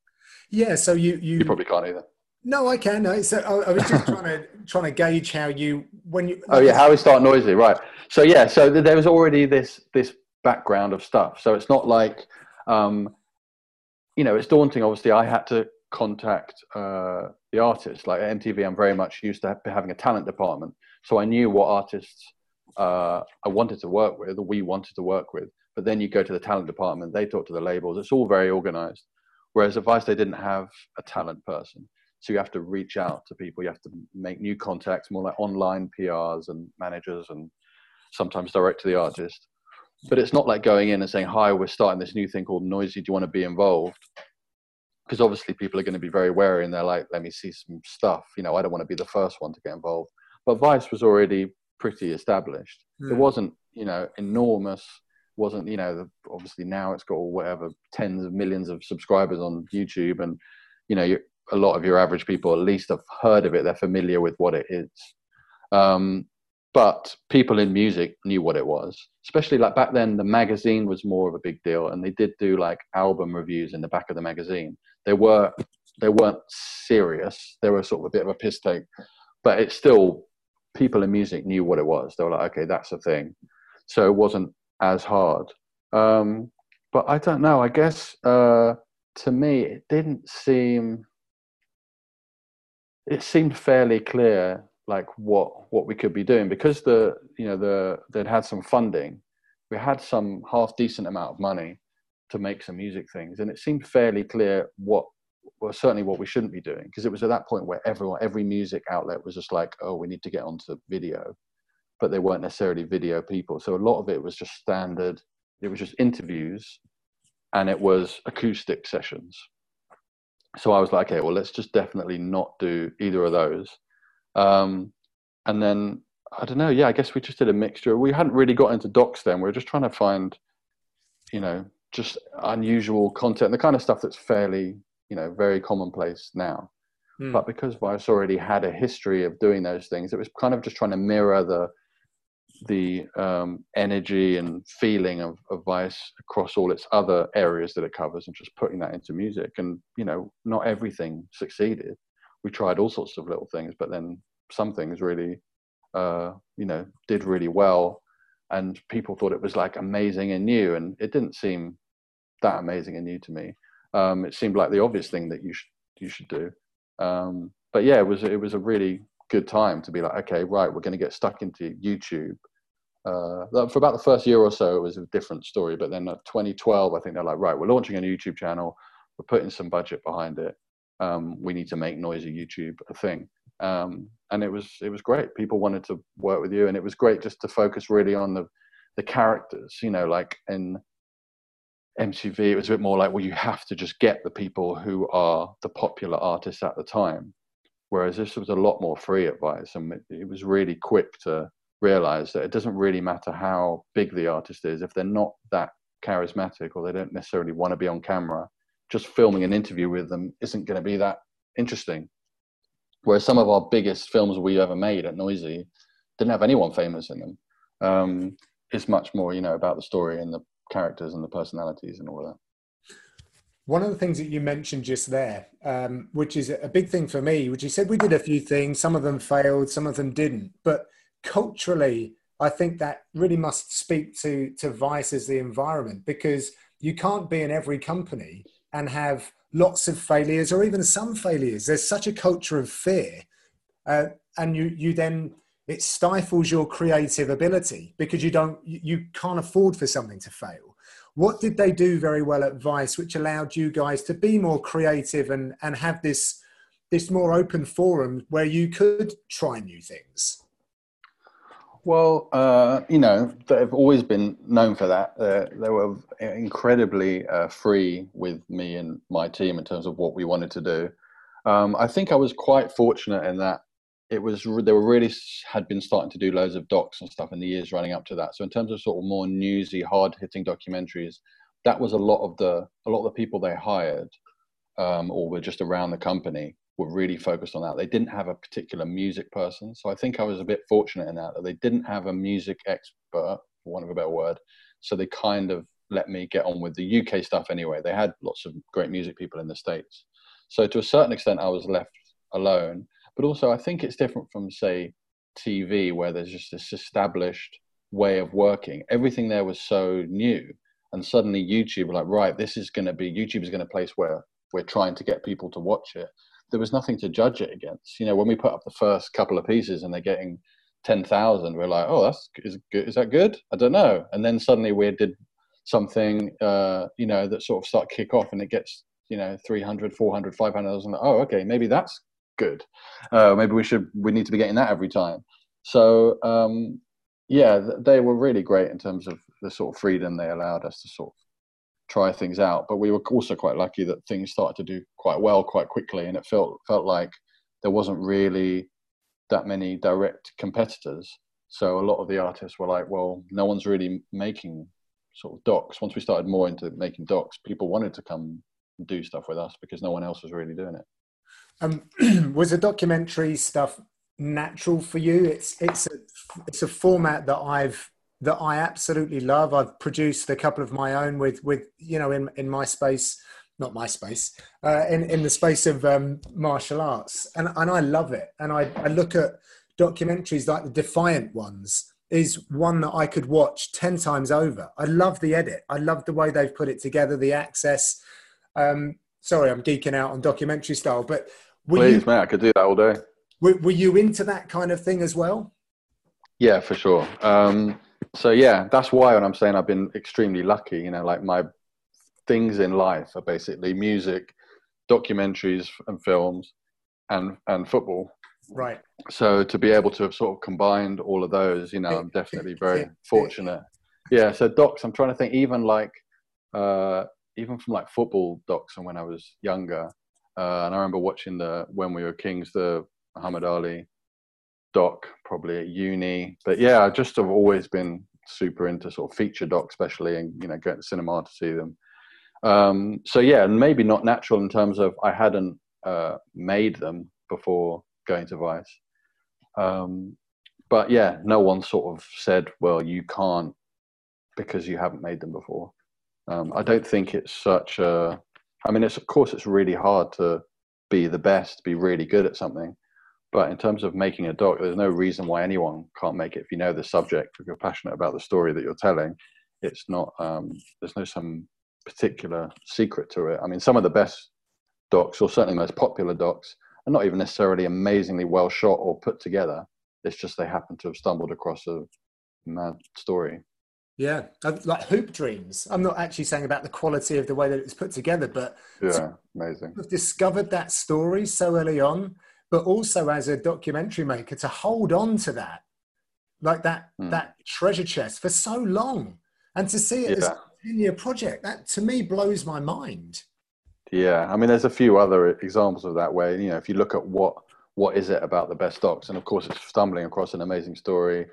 Yeah, so you you, you probably can't either. No, I can. No, so I, I was just trying to [LAUGHS] trying to gauge how you when you. Oh yeah, how we start Noisey, right? So yeah, so there was already this this background of stuff. So it's not like, um, you know, it's daunting. Obviously, I had to contact uh, the artist. Like at MTV, I'm very much used to having a talent department, so I knew what artists uh, I wanted to work with, or we wanted to work with. But then you go to the talent department, they talk to the labels. It's all very organized. Whereas at Vice, they didn't have a talent person. So you have to reach out to people. You have to make new contacts, more like online PRs and managers, and sometimes direct to the artist. But it's not like going in and saying, "Hi, we're starting this new thing called Noisey. Do you want to be involved?" Because obviously people are going to be very wary, and they're like, "Let me see some stuff." You know, I don't want to be the first one to get involved. But Vice was already pretty established. Mm. It hmm. wasn't, you know, enormous. wasn't you know obviously now it's got whatever tens of millions of subscribers on YouTube and you know a lot of your average people at least have heard of it they're familiar with what it is um, but people in music knew what it was especially like back then the magazine was more of a big deal and they did do like album reviews in the back of the magazine. They were they weren't serious. They were sort of a bit of a piss take but it's still people in music knew what it was. They were like okay that's a thing. So it wasn't as hard. Um, but i don't know. I guess uh, to me it didn't seem it seemed fairly clear like what what we could be doing. Because the you know the they'd had some funding we had some half decent amount of money to make some music things and it seemed fairly clear what well certainly what we shouldn't be doing. Because it was at that point where everyone every music outlet was just like oh we need to get onto video. But they weren't necessarily video people. So a lot of it was just standard it was just interviews and it was acoustic sessions. So I was like, okay, well, let's just definitely not do either of those. Um, and then I don't know. Yeah, I guess we just did a mixture. We hadn't really got into docs then. We were just trying to find, you know, just unusual content, the kind of stuff that's fairly, you know, very commonplace now. Mm. But because Vice already had a history of doing those things, it was kind of just trying to mirror the the um, energy and feeling of, of Vice across all its other areas that it covers and just putting that into music. And, you know, not everything succeeded. We tried all sorts of little things, but then some things really, uh, you know, did really well. And people thought it was like amazing and new. And it didn't seem that amazing and new to me. Um, it seemed like the obvious thing that you should, you should do. Um, but yeah, it was, it was a really good time to be like, okay, right, we're going to get stuck into YouTube uh, for about the first year or so, it was a different story. But then 2012, I think they're like, right, we're launching a YouTube channel. We're putting some budget behind it. Um, we need to make Noisey YouTube a thing. Um, and it was it was great. People wanted to work with you, and it was great just to focus really on the the characters. You know, like in MTV, it was a bit more like, well, you have to just get the people who are the popular artists at the time. Whereas this was a lot more free at Vice, and it, it was really quick to realize that it doesn't really matter how big the artist is if they're not that charismatic or they don't necessarily want to be on camera just filming an interview with them isn't going to be that interesting. Whereas some of our biggest films we ever made at Noisey didn't have anyone famous in them. Um, it's much more you know about the story and the characters and the personalities and all that. One of the things that you mentioned just there, um, which is a big thing for me, which you said we did a few things, some of them failed, some of them didn't. But culturally, I think that really must speak to to Vice as the environment because you can't be in every company and have lots of failures or even some failures. There's such a culture of fear, uh, and you you then it stifles your creative ability because you don't you can't afford for something to fail. What did they do very well at Vice, which allowed you guys to be more creative and and have this this more open forum where you could try new things? Well, uh, you know, they've always been known for that. Uh, they were incredibly uh, free with me and my team in terms of what we wanted to do. Um, I think I was quite fortunate in that it was they were really had been starting to do loads of docs and stuff in the years running up to that. So in terms of sort of more newsy, hard hitting documentaries, that was a lot of the a lot of the people they hired um, or were just around the company were really focused on that. They didn't have a particular music person. So I think I was a bit fortunate in that, that they didn't have a music expert, for want of a better word. So they kind of let me get on with the UK stuff anyway. They had lots of great music people in the States. So to a certain extent, I was left alone. But also, I think it's different from, say, TV, where there's just this established way of working. Everything there was so new. And suddenly YouTube like, right, this is going to be, YouTube is going to place where we're trying to get people to watch it there was nothing to judge it against. You know, when we put up the first couple of pieces and they're getting ten thousand, we're like, oh, that's is good. Is that good? I don't know. And then suddenly we did something, uh, you know, that sort of start kick off and it gets you know 300 400 500 and oh okay maybe that's good. Uh, maybe we should we need to be getting that every time. So um, yeah, they were really great in terms of the sort of freedom they allowed us to sort of try things out. But we were also quite lucky that things started to do quite well quite quickly, and it felt felt like there wasn't really that many direct competitors. So a lot of the artists were like, well, no one's really making sort of docs. Once we started more into making docs, people wanted to come and do stuff with us because no one else was really doing it. Um, [CLEARS THROAT] was the documentary stuff natural for you? It's it's a it's a format that I've that I absolutely love. I've produced a couple of my own with with you know in in my space, not my space, uh, in in the space of um, martial arts, and and I love it. And I I look at documentaries like the Defiant ones is one that I could watch 10 times over. I love the edit. I love the way they've put it together, the access. Um, sorry, I'm geeking out on documentary style, but Please, you, mate, I could do that all day. Were, were, you into that kind of thing as well? Yeah, for sure. Um, so yeah, that's why when I'm saying I've been extremely lucky, you know, like my things in life are basically music, documentaries and films and, and football. Right. So to be able to have sort of combined all of those, you know, I'm definitely very [LAUGHS] fortunate. Yeah. So docs, I'm trying to think even like, uh, even from like football docs and when I was younger. Uh, and I remember watching the When We Were Kings, the Muhammad Ali doc, probably at uni. But yeah, I just have always been super into sort of feature docs, especially, and you know, going to cinema to see them. Um, so yeah, and maybe not natural in terms of I hadn't uh, made them before going to Vice. Um, but yeah, no one sort of said, "Well, you can't because you haven't made them before." Um, I don't think it's such a. I mean, it's of course it's really hard to be the best, be really good at something. But in terms of making a doc, there's no reason why anyone can't make it if you know the subject, if you're passionate about the story that you're telling. It's not. Um, there's no some particular secret to it. I mean, some of the best docs, or certainly most popular docs, are not even necessarily amazingly well shot or put together. It's just they happen to have stumbled across a mad story. Yeah, like Hoop Dreams. I'm not actually saying about the quality of the way that it's put together, but yeah, amazing. Discovered that story so early on, but also as a documentary maker to hold on to that, like that mm. that treasure chest for so long, and to see it yeah. as a ten year project that to me blows my mind. Yeah, I mean, there's a few other examples of that where you know if you look at what what is it about the best docs, and of course it's stumbling across an amazing story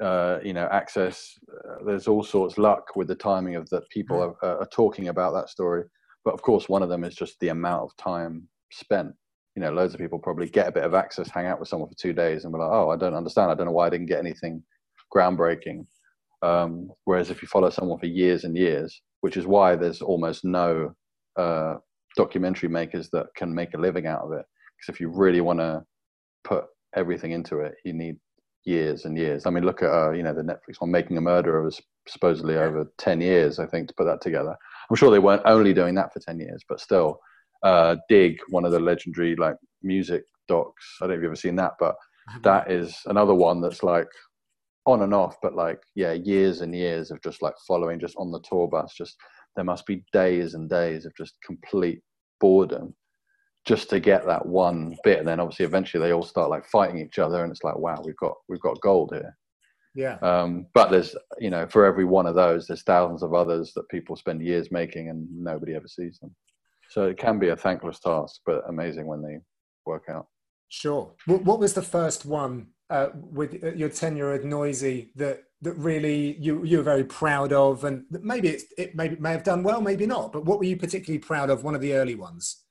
uh, you know access uh, there's all sorts luck with the timing of that people mm. are, are, talking about that story but of course one of them is just the amount of time spent you know loads of people probably get a bit of access hang out with someone for two days and be like oh i don't understand i don't know why i didn't get anything groundbreaking um, whereas if you follow someone for years and years which is why there's almost no uh, documentary makers that can make a living out of it because if you really want to put everything into it you need years and years. I mean, look at uh, you know the Netflix one, Making a Murderer was supposedly over ten years, I think, to put that together. I'm sure they weren't only doing that for ten years, but still, uh, Dig, one of the legendary like music docs. I don't know if you've ever seen that, but that is another one that's like on and off, but like yeah, years and years of just like following, just on the tour bus. Just there must be days and days of just complete boredom just to get that one bit. And then obviously eventually they all start like fighting each other and it's like wow we've got we've got gold here. Yeah. Um, but there's you know for every one of those there's thousands of others that people spend years making and nobody ever sees them so it can be a thankless task but amazing when they work out sure what was the first one uh, with uh, your tenure at Noisey that that really you you were very proud of and maybe it, it maybe may have done well maybe not but what were you particularly proud of one of the early ones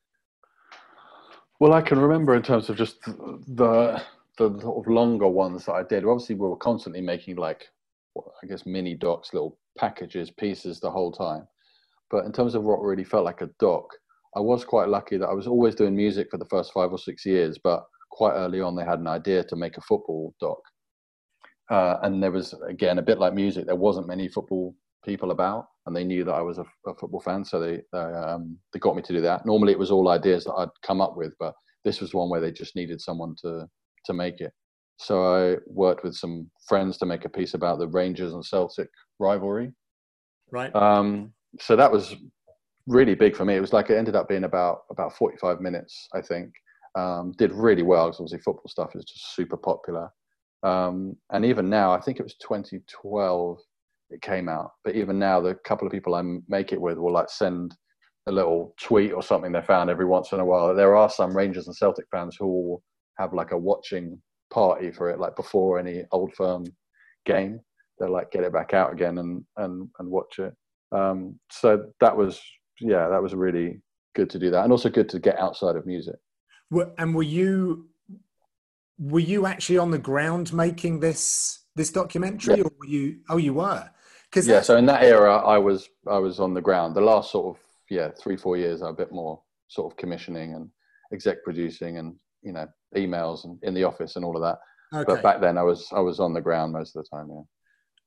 well, I can remember in terms of just the the sort of longer ones that I did. Obviously, we were constantly making like, I guess, mini docs, little packages, pieces the whole time. But in terms of what really felt like a doc, I was quite lucky that I was always doing music for the first five or six years. But quite early on, they had an idea to make a football doc, uh, and there was again a bit like music. There wasn't many football people about, and they knew that I was a, a football fan, so they they, um, they got me to do that. Normally, it was all ideas that I'd come up with, but this was one where they just needed someone to to make it. So I worked with some friends to make a piece about the Rangers and Celtic rivalry. Right. Um, so that was really big for me. It was like it ended up being about about 45 minutes, I think. Um, did really well because obviously football stuff is just super popular. Um, and even now, I think it was 2012 it came out. But even now, the couple of people I make it with will like send a little tweet or something they found every once in a while. There are some Rangers and Celtic fans who will have like a watching party for it, like before any old firm game. They'll like get it back out again and and and watch it. Um, so that was yeah, that was really good to do that, and also good to get outside of music. And were you were you actually on the ground making this this documentary, yeah. or were you? Oh, you were. Cause yeah. So in that era, I was I was on the ground. The last sort of yeah three four years, a bit more sort of commissioning and exec producing and you know emails and in the office and all of that. Okay. But back then, I was I was on the ground most of the time. Yeah.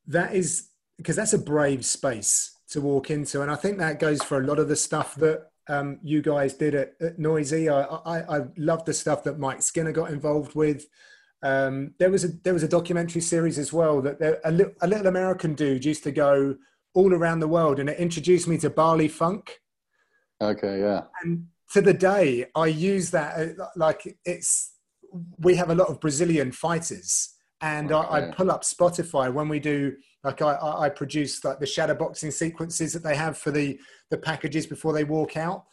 That is because that's a brave space to walk into, and I think that goes for a lot of the stuff that um, you guys did at, at Noisey. I, I, I love the stuff that Mike Skinner got involved with. Um, there was a there was a documentary series as well that there, a, li- a little American dude used to go all around the world, and it introduced me to baile funk. Okay, yeah. And to the day, I use that uh, like it's. We have a lot of Brazilian fighters, and okay. I, I, pull up Spotify when we do like I, I produce like the shadow boxing sequences that they have for the the packages before they walk out.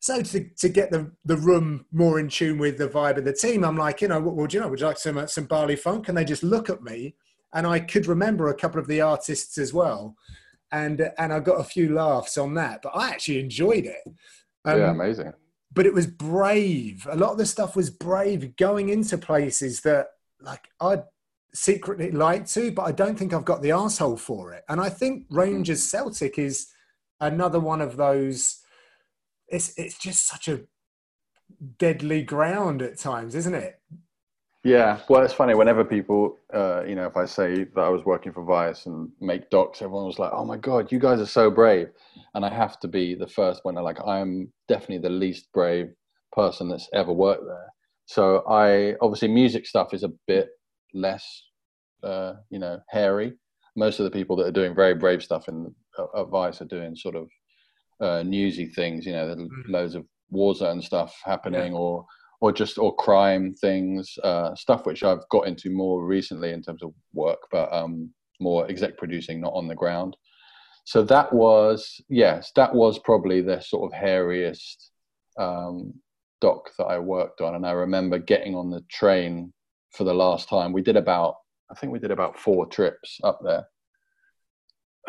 So to, to get the, the room more in tune with the vibe of the team, I'm like, you know, what would you know? Would you like some uh, some baile funk? And they just look at me, and I could remember a couple of the artists as well, and and I got a few laughs on that. But I actually enjoyed it. Um, yeah, amazing. But it was brave. A lot of the stuff was brave, going into places that like I'd secretly like to, but I don't think I've got the asshole for it. And I think Rangers Celtic is another one of those it's it's just such a deadly ground at times, isn't it? Yeah, well, it's funny. Whenever people, uh, you know, if I say that I was working for Vice and make docs, everyone was like, "Oh my god, you guys are so brave," and I have to be the first one. Like, I am definitely the least brave person that's ever worked there. So I obviously music stuff is a bit less, uh, you know, hairy. Most of the people that are doing very brave stuff in uh, at Vice are doing sort of uh, newsy things. You know, mm. loads of war zone stuff happening, yeah. or or just or crime things, uh, stuff which I've got into more recently in terms of work, but um, more exec producing, not on the ground. So that was yes, that was probably the sort of hairiest um, doc that I worked on, and I remember getting on the train for the last time. We did about I think we did about four trips up there.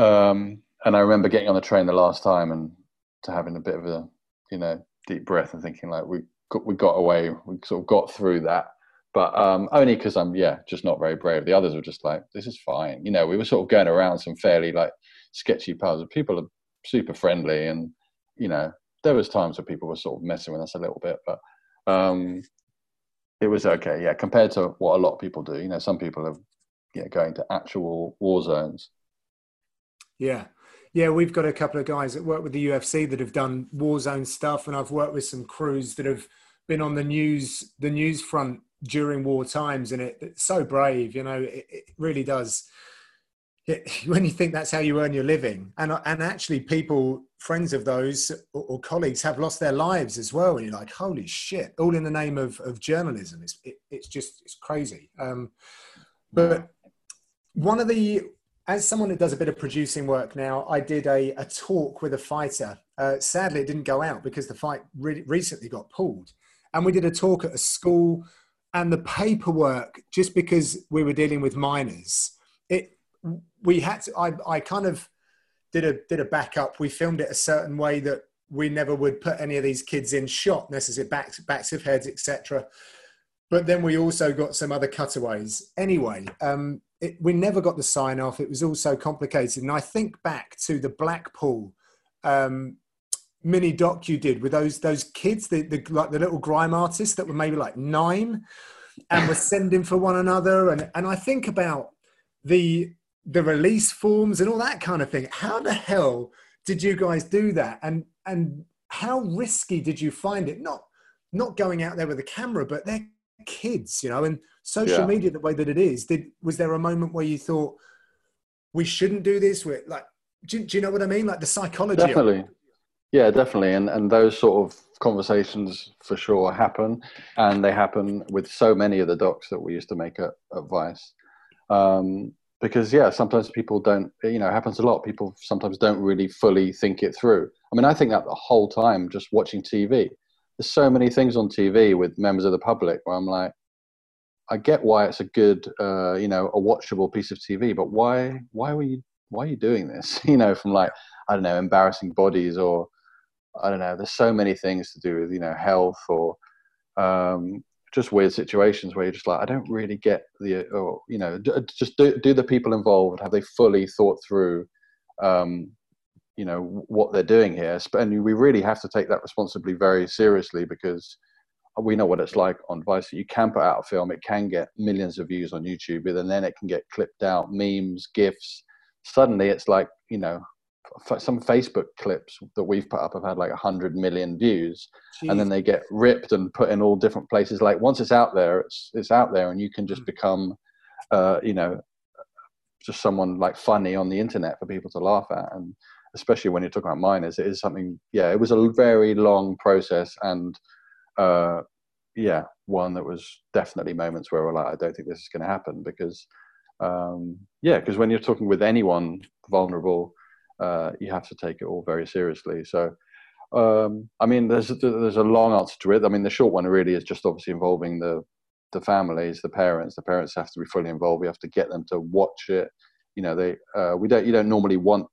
Um, and I remember getting on the train the last time and to having a bit of a you know deep breath and thinking like we got, we got away, we sort of got through that. But um, only because I'm yeah just not very brave. The others were just like this is fine. You know, we were sort of going around some fairly like sketchy parts. People are super friendly, and you know there was times where people were sort of messing with us a little bit, but um, it was okay. Yeah, compared to what a lot of people do. You know, some people are yeah going to actual war zones. Yeah, yeah, we've got a couple of guys that work with the UFC that have done war zone stuff, and I've worked with some crews that have been on the news the news front during war times, and it, it's so brave. You know, it, it really does. It, [LAUGHS] when you think that's how you earn your living, and and actually, people, friends of those or, or, colleagues, have lost their lives as well, and you're like, holy shit! All in the name of of journalism. It's it's just it's crazy. Um, but one of the as someone that does a bit of producing work now, I did a, a talk with a fighter. Uh, sadly, it didn't go out because the fight re- recently got pulled. And we did a talk at a school, and the paperwork, just because we were dealing with minors, it we had to. I, I kind of did a did a backup. We filmed it a certain way that we never would put any of these kids in shot necessarily backs backs of heads, etc. But then we also got some other cutaways. Anyway, um, it, we never got the sign off. It was all so complicated. And I think back to the Blackpool um, mini doc you did with those those kids, the, the like the little grime artists that were maybe like nine, and were sending for one another. And and I think about the the release forms and all that kind of thing. How the hell did you guys do that? And and how risky did you find it? Not not going out there with a camera, but they're kids, you know, and social yeah. media the way that it is. Did was there a moment where you thought we shouldn't do this? With like, do, do you know what I mean? Like the psychology. Definitely. Yeah, definitely. And and those sort of conversations for sure happen, and they happen with so many of the docs that we used to make at, at Vice. Um, because yeah, sometimes people don't. You know, it happens a lot. People sometimes don't really fully think it through. I mean, I think that the whole time just watching TV. There's so many things on TV with members of the public where I'm like, I get why it's a good, uh, you know, a watchable piece of TV, but why, why were you, why are you doing this? [LAUGHS] You know, from like, I don't know, embarrassing bodies or, I don't know. There's so many things to do with, you know, health or um, just weird situations where you're just like, I don't really get the, or you know, just do, do the people involved have they fully thought through, um, you know, what they're doing here? And we really have to take that responsibly very seriously because we know what it's like on Vice. You can put out a film, it can get millions of views on YouTube, and then it can get clipped out, memes, gifs. Suddenly, it's like you know, some Facebook clips that we've put up have had like hundred million views, Jeez. and then they get ripped and put in all different places. Like once it's out there, it's it's out there, and you can just mm. become, uh, you know, just someone like funny on the internet for people to laugh at, and especially when you're talking about minors, it is something. Yeah, it was a very long process and uh, yeah, one that was definitely moments where we're like, I don't think this is going to happen because, um, yeah, because when you're talking with anyone vulnerable, uh, you have to take it all very seriously. So, um, I mean, there's there's a long answer to it. I mean, the short one really is just obviously involving the the families, the parents. The parents have to be fully involved. We have to get them to watch it. You know, they uh, we don't you don't normally want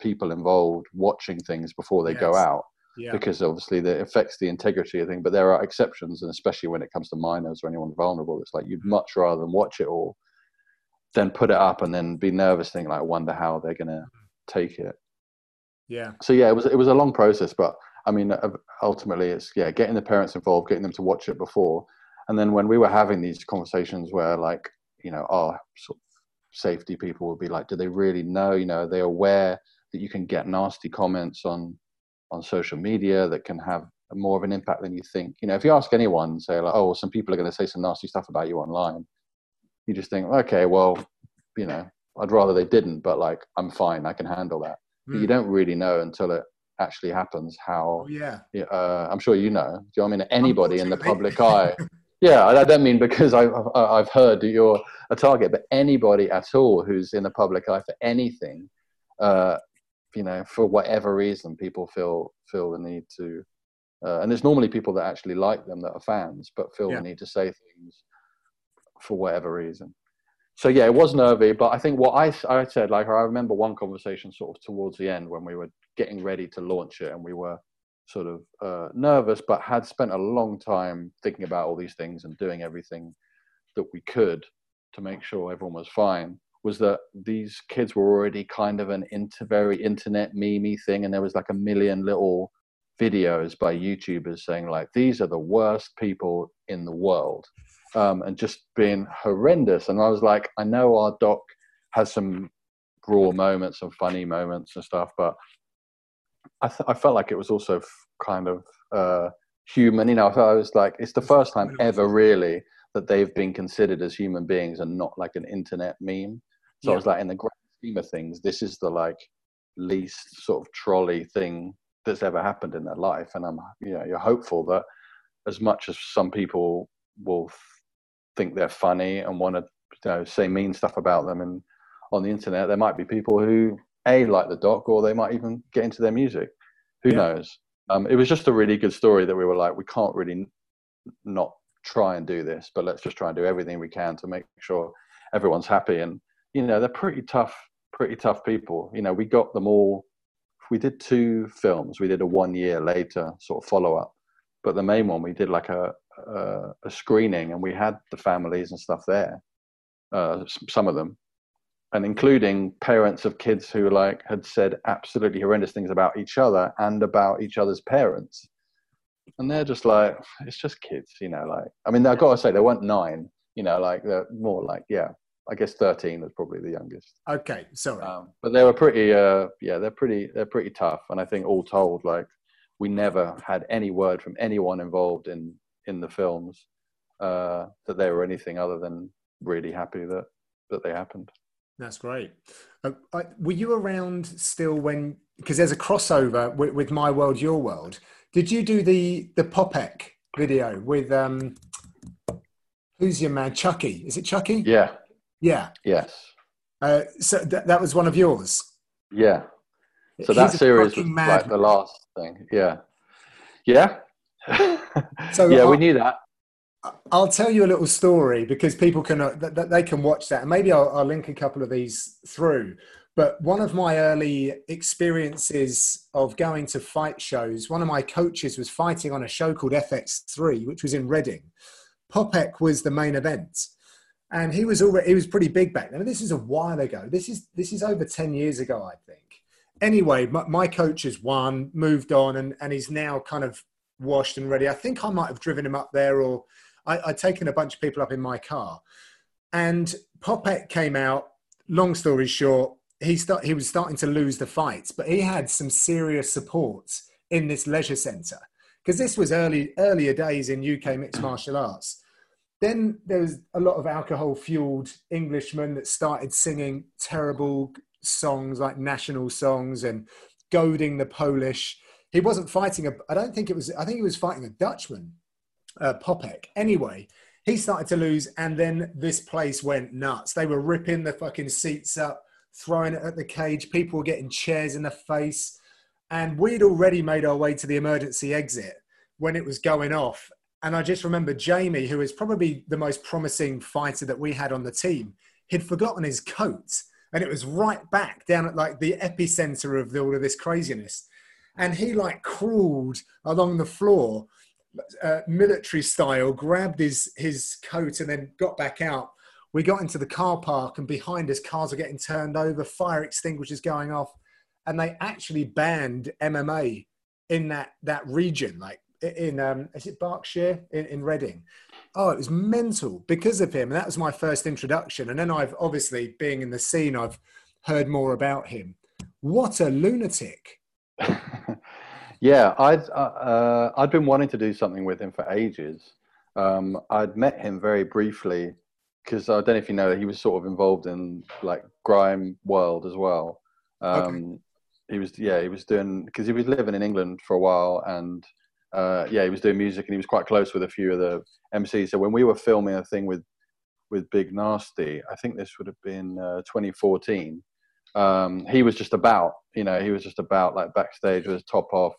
people involved watching things before they yes. go out yeah. because obviously that affects the integrity of thing. But there are exceptions, and especially when it comes to minors or anyone vulnerable, it's like you'd mm-hmm. much rather than watch it all than put it up and then be nervous, think like, wonder how they're gonna take it. Yeah. So yeah, it was it was a long process, but I mean, uh, ultimately, it's yeah, getting the parents involved, getting them to watch it before, and then when we were having these conversations where like you know our sort of safety people would be like, do they really know? You know, are they aware that you can get nasty comments on on social media that can have more of an impact than you think. You know, if you ask anyone, say like, oh, some people are going to say some nasty stuff about you online, you just think, okay, well, you know, I'd rather they didn't, but like, I'm fine, I can handle that. Mm. But you hmm. don't really know until it actually happens how. Oh, yeah. Uh, I'm sure you know. Do you know I mean? Anybody in the public eye. yeah, I don't mean because I've I've heard that you're a target, but anybody at all who's in the public eye for anything, uh, you know, for whatever reason, people feel feel the need to, uh, and it's normally people that actually like them that are fans, but feel yeah. the need to say things for whatever reason. So yeah, it was nervy, but I think what I I said, like I remember one conversation sort of towards the end when we were getting ready to launch it, and we were sort of uh, nervous, but had spent a long time thinking about all these things and doing everything that we could to make sure everyone was fine was that these kids were already kind of an inter, very internet memey thing, and there was like a million little videos by YouTubers saying like these are the worst people in the world, um, and just being horrendous. And I was like, I know our doc has some raw moments and funny moments and stuff, but I, th- I felt like it was also f- kind of uh, human. You know, I, I was like, it's the first time ever really that they've been considered as human beings and not like an internet meme. So yeah. I was like, in the grand scheme of things, this is the like least sort of trolley thing that's ever happened in their life. And I'm, you know, you're hopeful that as much as some people will think they're funny and want to, you know, say mean stuff about them and on the internet, there might be people who a like the doc, or they might even get into their music. Who yeah. knows? Um, it was just a really good story that we were like, we can't really not try and do this, but let's just try and do everything we can to make sure everyone's happy. And you know, they're pretty tough, pretty tough people. You know, we got them all. We did two films. We did a one year later sort of follow up, but the main one we did like a a, a screening, and we had the families and stuff there. Uh, some of them, and including parents of kids who like had said absolutely horrendous things about each other and about each other's parents and they're just like it's just kids you know like i mean i've got to say they weren't nine you know like they're more like yeah I guess 13 was probably the youngest. Okay, sorry. Um, but they were pretty, uh, yeah, they're pretty, they're pretty tough. And I think all told, like we never had any word from anyone involved in in the films uh, that they were anything other than really happy that that they happened. That's great. Uh, I, were you around still when? Because there's a crossover with, with, My World, Your World. Did you do the the Popek video with um? Who's your man? Chucky? Is it Chucky? Yeah. Yeah. Yes. Uh, so th- that was one of yours. Yeah. So He's that series was like the last thing. Yeah. Yeah. So [LAUGHS] yeah, I'll, we knew that. I'll tell you a little story because people can uh, they can watch that, and maybe I'll, I'll link a couple of these through. But one of my early experiences of going to fight shows, one of my coaches was fighting on a show called FX3, which was in Reading. Popek was the main event, and he was already he was pretty big back then. this is a while ago. This is this is over ten years ago, I think. Anyway, my, my coach has won, moved on, and and he's now kind of washed and ready. I think I might have driven him up there, or I, would taken a bunch of people up in my car. And Popek came out. Long story short, he start, he was starting to lose the fights, but he had some serious support in this leisure centre because this was early earlier days in UK mixed [CLEARS THROAT] martial arts. Then there was a lot of alcohol fueled Englishmen that started singing terrible songs like national songs and goading the Polish he wasn't fighting a. I don't think it was. I think he was fighting a Dutchman, uh, Popek. Anyway, he started to lose, and then this place went nuts. They were ripping the fucking seats up, throwing it at the cage. People were getting chairs in the face, and we'd already made our way to the emergency exit when it was going off. And I just remember Jamie, who is probably the most promising fighter that we had on the team, he'd forgotten his coat, and it was right back down at like the epicenter of all of this craziness and he like crawled along the floor, uh, military style, grabbed his his coat and then got back out. We got into the car park, and behind us, cars were getting turned over, fire extinguishers going off, and they actually banned MMA in that that region, like in um, is it Berkshire in, in Reading. Oh, it was mental because of him. And that was my first introduction. And then I've obviously, being in the scene, I've heard more about him. What a lunatic! [LAUGHS] yeah, I'd uh, uh, I'd been wanting to do something with him for ages. Um, I'd met him very briefly because I don't know if you know that he was sort of involved in like grime world as well. Um, okay. He was yeah he was doing because he was living in England for a while and uh, yeah he was doing music and he was quite close with a few of the MCs. So when we were filming a thing with with Big Narstie, I think this would have been uh, 2014 um, he was just about, you know, he was just about like backstage with his top off.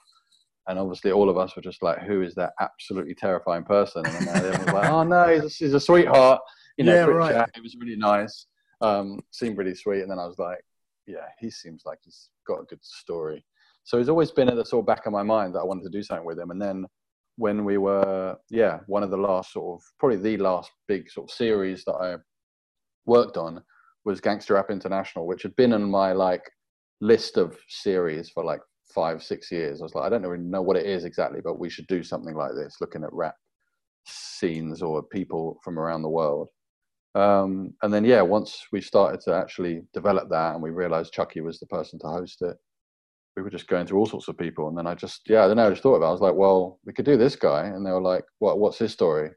And obviously, all of us were just like, "Who is that absolutely terrifying person?" And then everyone was like, "Oh no, he's a, he's a sweetheart." You know, yeah, right. Chat. It was really nice. Um, seemed really sweet. And then I was like, "Yeah, he seems like he's got a good story." So he's always been at the sort of back of my mind that I wanted to do something with him. And then when we were, yeah, one of the last sort of probably the last big sort of series that I worked on was Gangster Rap International, which had been on my like list of series for like five, six years. I was like, I don't really know what it is exactly, but we should do something like this, looking at rap scenes or people from around the world. Um, and then, yeah, once we started to actually develop that and we realized Chucky was the person to host it, we were just going through all sorts of people. And then I just, yeah, I don't know, I just thought about it. I was like, well, we could do this guy. And they were like, what, what's his story?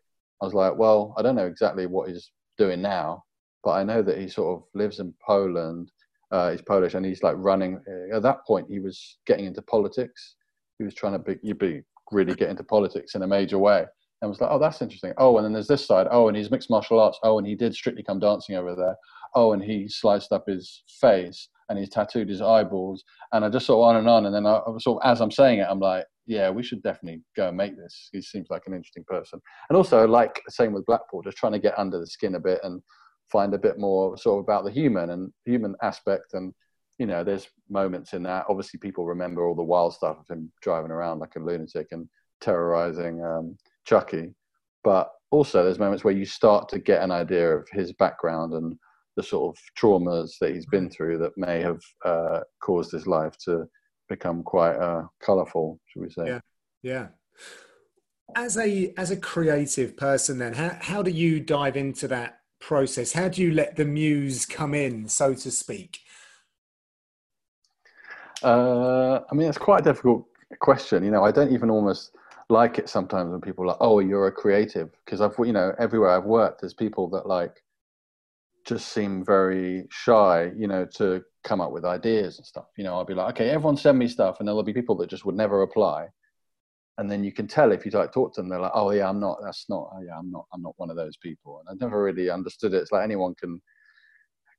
I was like, well, I don't know exactly what he's doing now, but I know that he sort of lives in Poland. Uh, he's Polish, and he's like running. At that point, he was getting into politics. He was trying to be, you'd be really get into politics in a major way. And was like, oh, that's interesting. Oh, and then there's this side. Oh, and he's mixed martial arts. Oh, and he did Strictly Come Dancing over there. Oh, and he sliced up his face and he's tattooed his eyeballs. And I just sort of on and on. And then I, sort of, as I'm saying it, I'm like, yeah, we should definitely go and make this. He seems like an interesting person. And also, like same with Blackpool, just trying to get under the skin a bit and find a bit more sort of about the human and human aspect and you know there's moments in that. Obviously people remember all the wild stuff of him driving around like a lunatic and terrorizing um, chucky. But also there's moments where you start to get an idea of his background and the sort of traumas that he's been through that may have uh, caused his life to become quite uh, colorful should we say. Yeah yeah. As a as a creative person then how, how do you dive into that process? How do you let the muse come in, so to speak? Uh, I mean, it's quite a difficult question. You know, I don't even almost like it sometimes when people are like, "Oh, you're a creative," because I've, you know, everywhere I've worked, there's people that like just seem very shy, you know, to come up with ideas and stuff. You know, I'll be like, okay, everyone send me stuff, and there'll be people that just would never apply. And then you can tell if you like talk to them, they're like, oh yeah, I'm not. That's not. Oh, yeah, I'm not. I'm not one of those people. And I never really understood it. It's like anyone can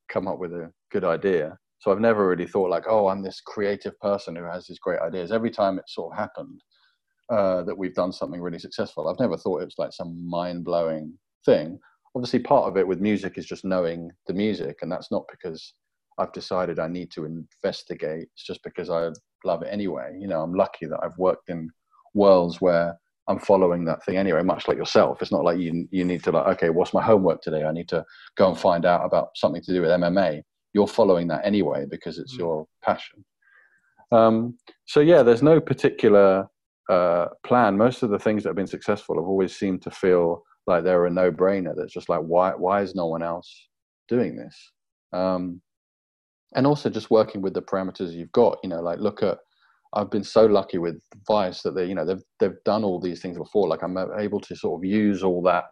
come up with a good idea. So I've never really thought like, oh, I'm this creative person who has these great ideas. Every time it sort of happened uh, that we've done something really successful, I've never thought it was like some mind blowing thing. Obviously, part of it with music is just knowing the music, and that's not because I've decided I need to investigate. It's just because I love it anyway. You know, I'm lucky that I've worked in worlds where I'm following that thing anyway, much like yourself. It's not like you you need to like, okay, what's my homework today? I need to go and find out about something to do with MMA. You're following that anyway because it's mm. your passion. Um, so yeah, there's no particular uh, plan. Most of the things that have been successful have always seemed to feel like they're a no-brainer. That's just like why why is no one else doing this? Um, and also just working with the parameters you've got. You know, like look at I've been so lucky with Vice that they, you know, they've they've done all these things before. Like I'm able to sort of use all that,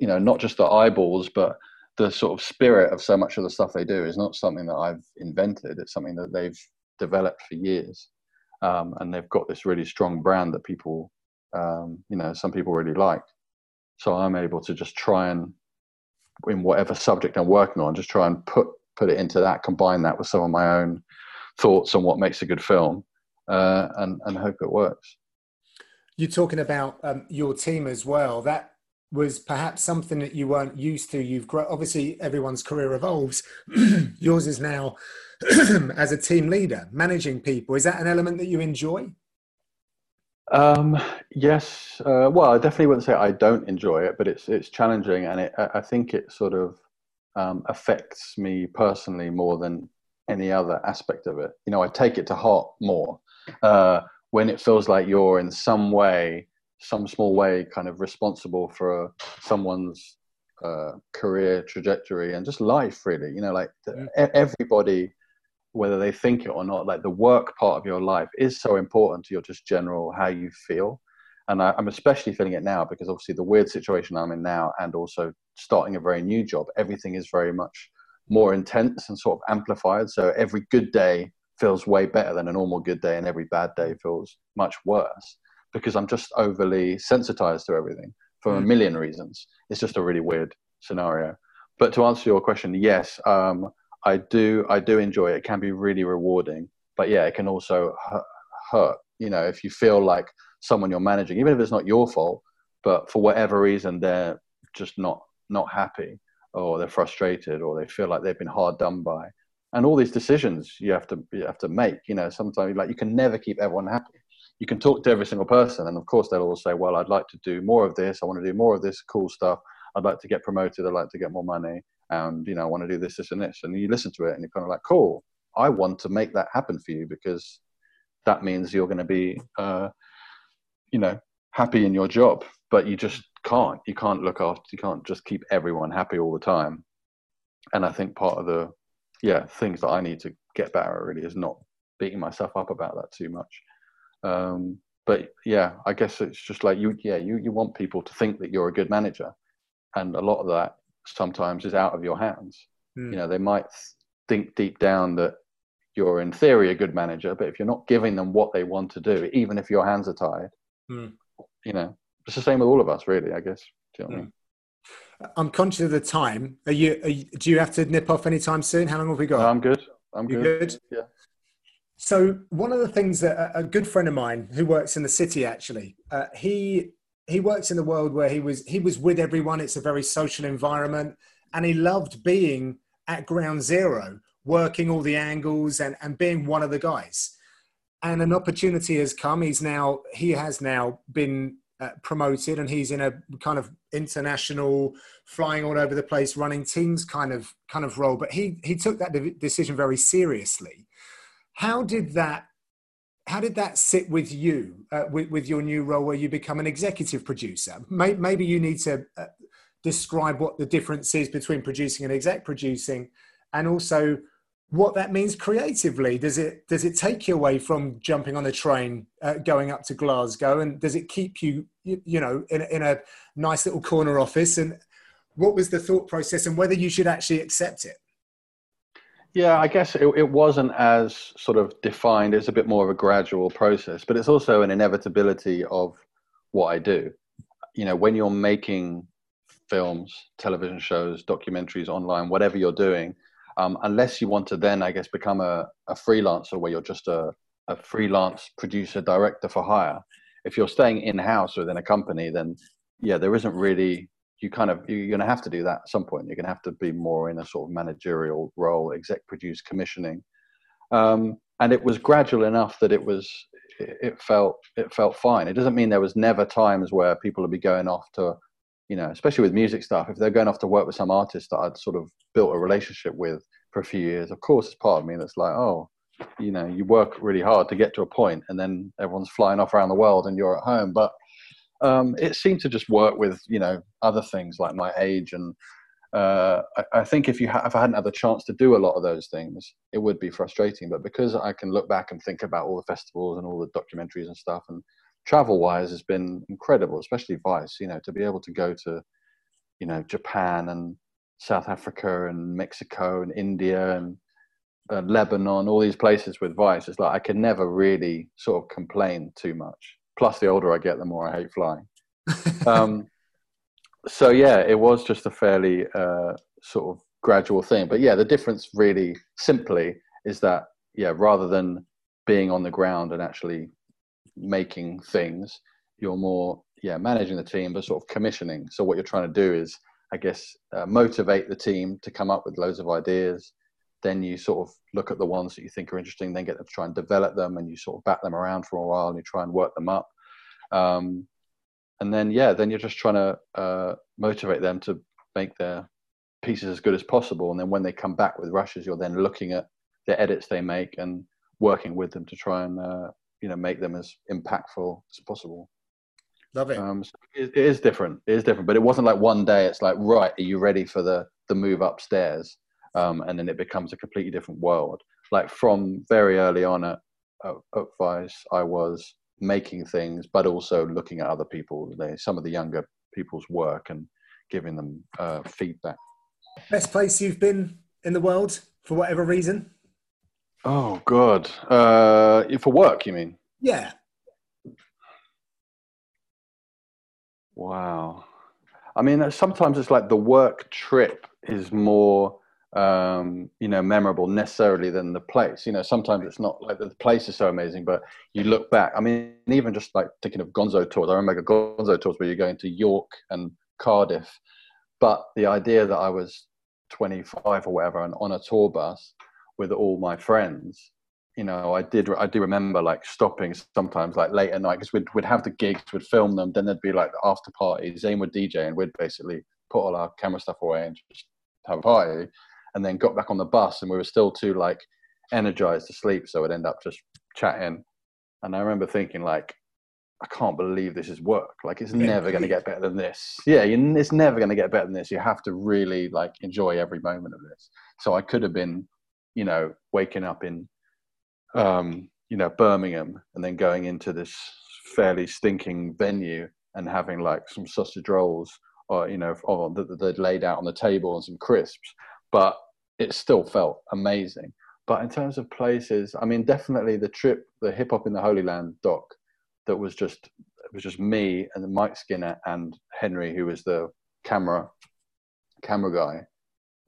you know, not just the eyeballs, but the sort of spirit of so much of the stuff they do is not something that I've invented. It's something that they've developed for years, um, and they've got this really strong brand that people, um, you know, some people really like. So I'm able to just try and, in whatever subject I'm working on, just try and put put it into that, combine that with some of my own thoughts on what makes a good film uh, and and hope it works. You're talking about um, your team as well. That was perhaps something that you weren't used to. You've grown, obviously everyone's career evolves. [CLEARS THROAT] Yours is now [CLEARS THROAT] as a team leader, managing people. Is that an element that you enjoy? Um, yes. Uh, well, I definitely wouldn't say I don't enjoy it, but it's it's challenging, and it, I think it sort of um, affects me personally more than any other aspect of it. You know, I take it to heart more uh, when it feels like you're in some way, some small way, kind of responsible for someone's uh, career trajectory and just life, really. You know, like everybody, whether they think it or not, like the work part of your life is so important to your just general how you feel. And I, I'm especially feeling it now because obviously the weird situation I'm in now, and also starting a very new job, everything is very much more intense and sort of amplified. So every good day feels way better than a normal good day, and every bad day feels much worse because I'm just overly sensitized to everything for a million reasons. It's just a really weird scenario. But to answer your question, yes, um, I do. I do enjoy it. It can be really rewarding, but yeah, it can also hurt. You know, if you feel like someone you're managing, even if it's not your fault, but for whatever reason they're just not not happy, or they're frustrated, or they feel like they've been hard done by, and all these decisions you have to you have to make you know sometimes like you can never keep everyone happy. You can talk to every single person and of course they'll all say well i'd like to do more of this. I want to do more of this cool stuff. I'd like to get promoted. I'd like to get more money. And you know i want to do this this and this. And you listen to it and you're kind of like cool. I want to make that happen for you because that means you're going to be uh, you know happy in your job. But you just can't. You can't look after you can't just keep everyone happy all the time. And i think part of the yeah, things that I need to get better at really is not beating myself up about that too much. Um, but yeah, I guess it's just like you, yeah, you, you want people to think that you're a good manager. And a lot of that sometimes is out of your hands. Mm. You know, they might think deep down that you're in theory a good manager, but if you're not giving them what they want to do, even if your hands are tied, mm. you know, it's the same with all of us, really, I guess. Do you know what mm. I hmm. mean? I'm conscious of the time. Are you, are you, Do you have to nip off anytime soon? How long have we got? No, I'm good. I'm good. good. Yeah. So one of the things that a good friend of mine who works in the city actually, uh, he he works in the world where he was he was with everyone. It's a very social environment, and he loved being at ground zero, working all the angles and and being one of the guys. And an opportunity has come. He's now he has now been uh, promoted and he's in a kind of international flying all over the place running teams kind of kind of role. But he he took that de- decision very seriously. How did that how did that sit with you uh, with, with your new role where you become an executive producer? Maybe, maybe you need to uh, describe what the difference is between producing and exec producing and also what that means creatively. Does it does it take you away from jumping on a train, uh, going up to Glasgow, and does it keep you you, you know in, in a nice little corner office? And what was the thought process and whether you should actually accept it? Yeah, I guess it, it wasn't as sort of defined. It's a bit more of a gradual process, but it's also an inevitability of what I do. You know, when you're making films, television shows, documentaries, online, whatever you're doing, um, unless you want to then, I guess, become a, a freelancer where you're just a, a freelance producer, director for hire. If you're staying in house within a company, then yeah, there isn't really you kind of you're going to have to do that at some point. You're going to have to be more in a sort of managerial role, exec produce, commissioning, um, and it was gradual enough that it was it felt it felt fine. It doesn't mean there was never times where people would be going off to, you know, especially with music stuff. If they're going off to work with some artist that I'd sort of built a relationship with for a few years, of course, it's part of me that's like, oh, you know, you work really hard to get to a point, and then everyone's flying off around the world, and you're at home, but um, it seemed to just work with you know other things like my age and uh, I, I, think if you ha- if I hadn't had the chance to do a lot of those things, it would be frustrating. But because I can look back and think about all the festivals and all the documentaries and stuff, and travel wise has been incredible, especially Vice. You know, to be able to go to, you know, Japan and South Africa and Mexico and India and uh, Lebanon, all these places with Vice. It's like I can never really sort of complain too much. Plus, the older I get, the more I hate flying. um, [LAUGHS] so yeah, it was just a fairly uh, sort of gradual thing. But yeah, the difference really simply is that yeah, rather than being on the ground and actually making things, you're more yeah managing the team, but sort of commissioning. So what you're trying to do is, I guess, uh, motivate the team to come up with loads of ideas. Then you sort of look at the ones that you think are interesting, then get them to try and develop them, and you sort of bat them around for a while, and you try and work them up. Um, and then yeah, then you're just trying to uh, motivate them to make their pieces as good as possible. And then when they come back with rushes, you're then looking at the edits they make and working with them to try and uh, you know make them as impactful as possible. Love it. Um, so it, it is different. It is different, but it wasn't like one day. It's like right, are you ready for the the move upstairs? Um, and then it becomes a completely different world. Like from very early on at, at, at Vice, I was making things, but also looking at other people, they, some of the younger people's work and giving them uh, feedback. Best place you've been in the world for whatever reason? Oh God, uh, for work, you mean? Yeah. Wow. I mean, sometimes it's like the work trip is more um, you know, memorable necessarily than the place. You know, sometimes it's not like the place is so amazing, but you look back. I mean, even just like thinking of Gonzo tours. I remember Gonzo tours where you're going to York and Cardiff, but the idea that I was 25 or whatever and on a tour bus with all my friends, you know, I did. I do remember like stopping sometimes, like late at night, because we'd we'd have the gigs, we'd film them, then there'd be like the after party. Zane would DJ, and we'd basically put all our camera stuff away and just have a party and then got back on the bus and we were still too like energized to sleep so i'd end up just chatting. And i remember thinking like i can't believe this is work. Like it's yeah. never going to get better than this. Yeah you, it's never going to get better than this. You have to really like enjoy every moment of this. So i could have been you know waking up in um you know birmingham and then going into this fairly stinking venue and having like some sausage rolls or you know or that they'd laid out on the table and some crisps but it still felt amazing. But in terms of places, I mean, definitely the trip, the hip hop in the Holy Land doc, that was just it was just me and Mike Skinner and Henry, who was the camera camera guy.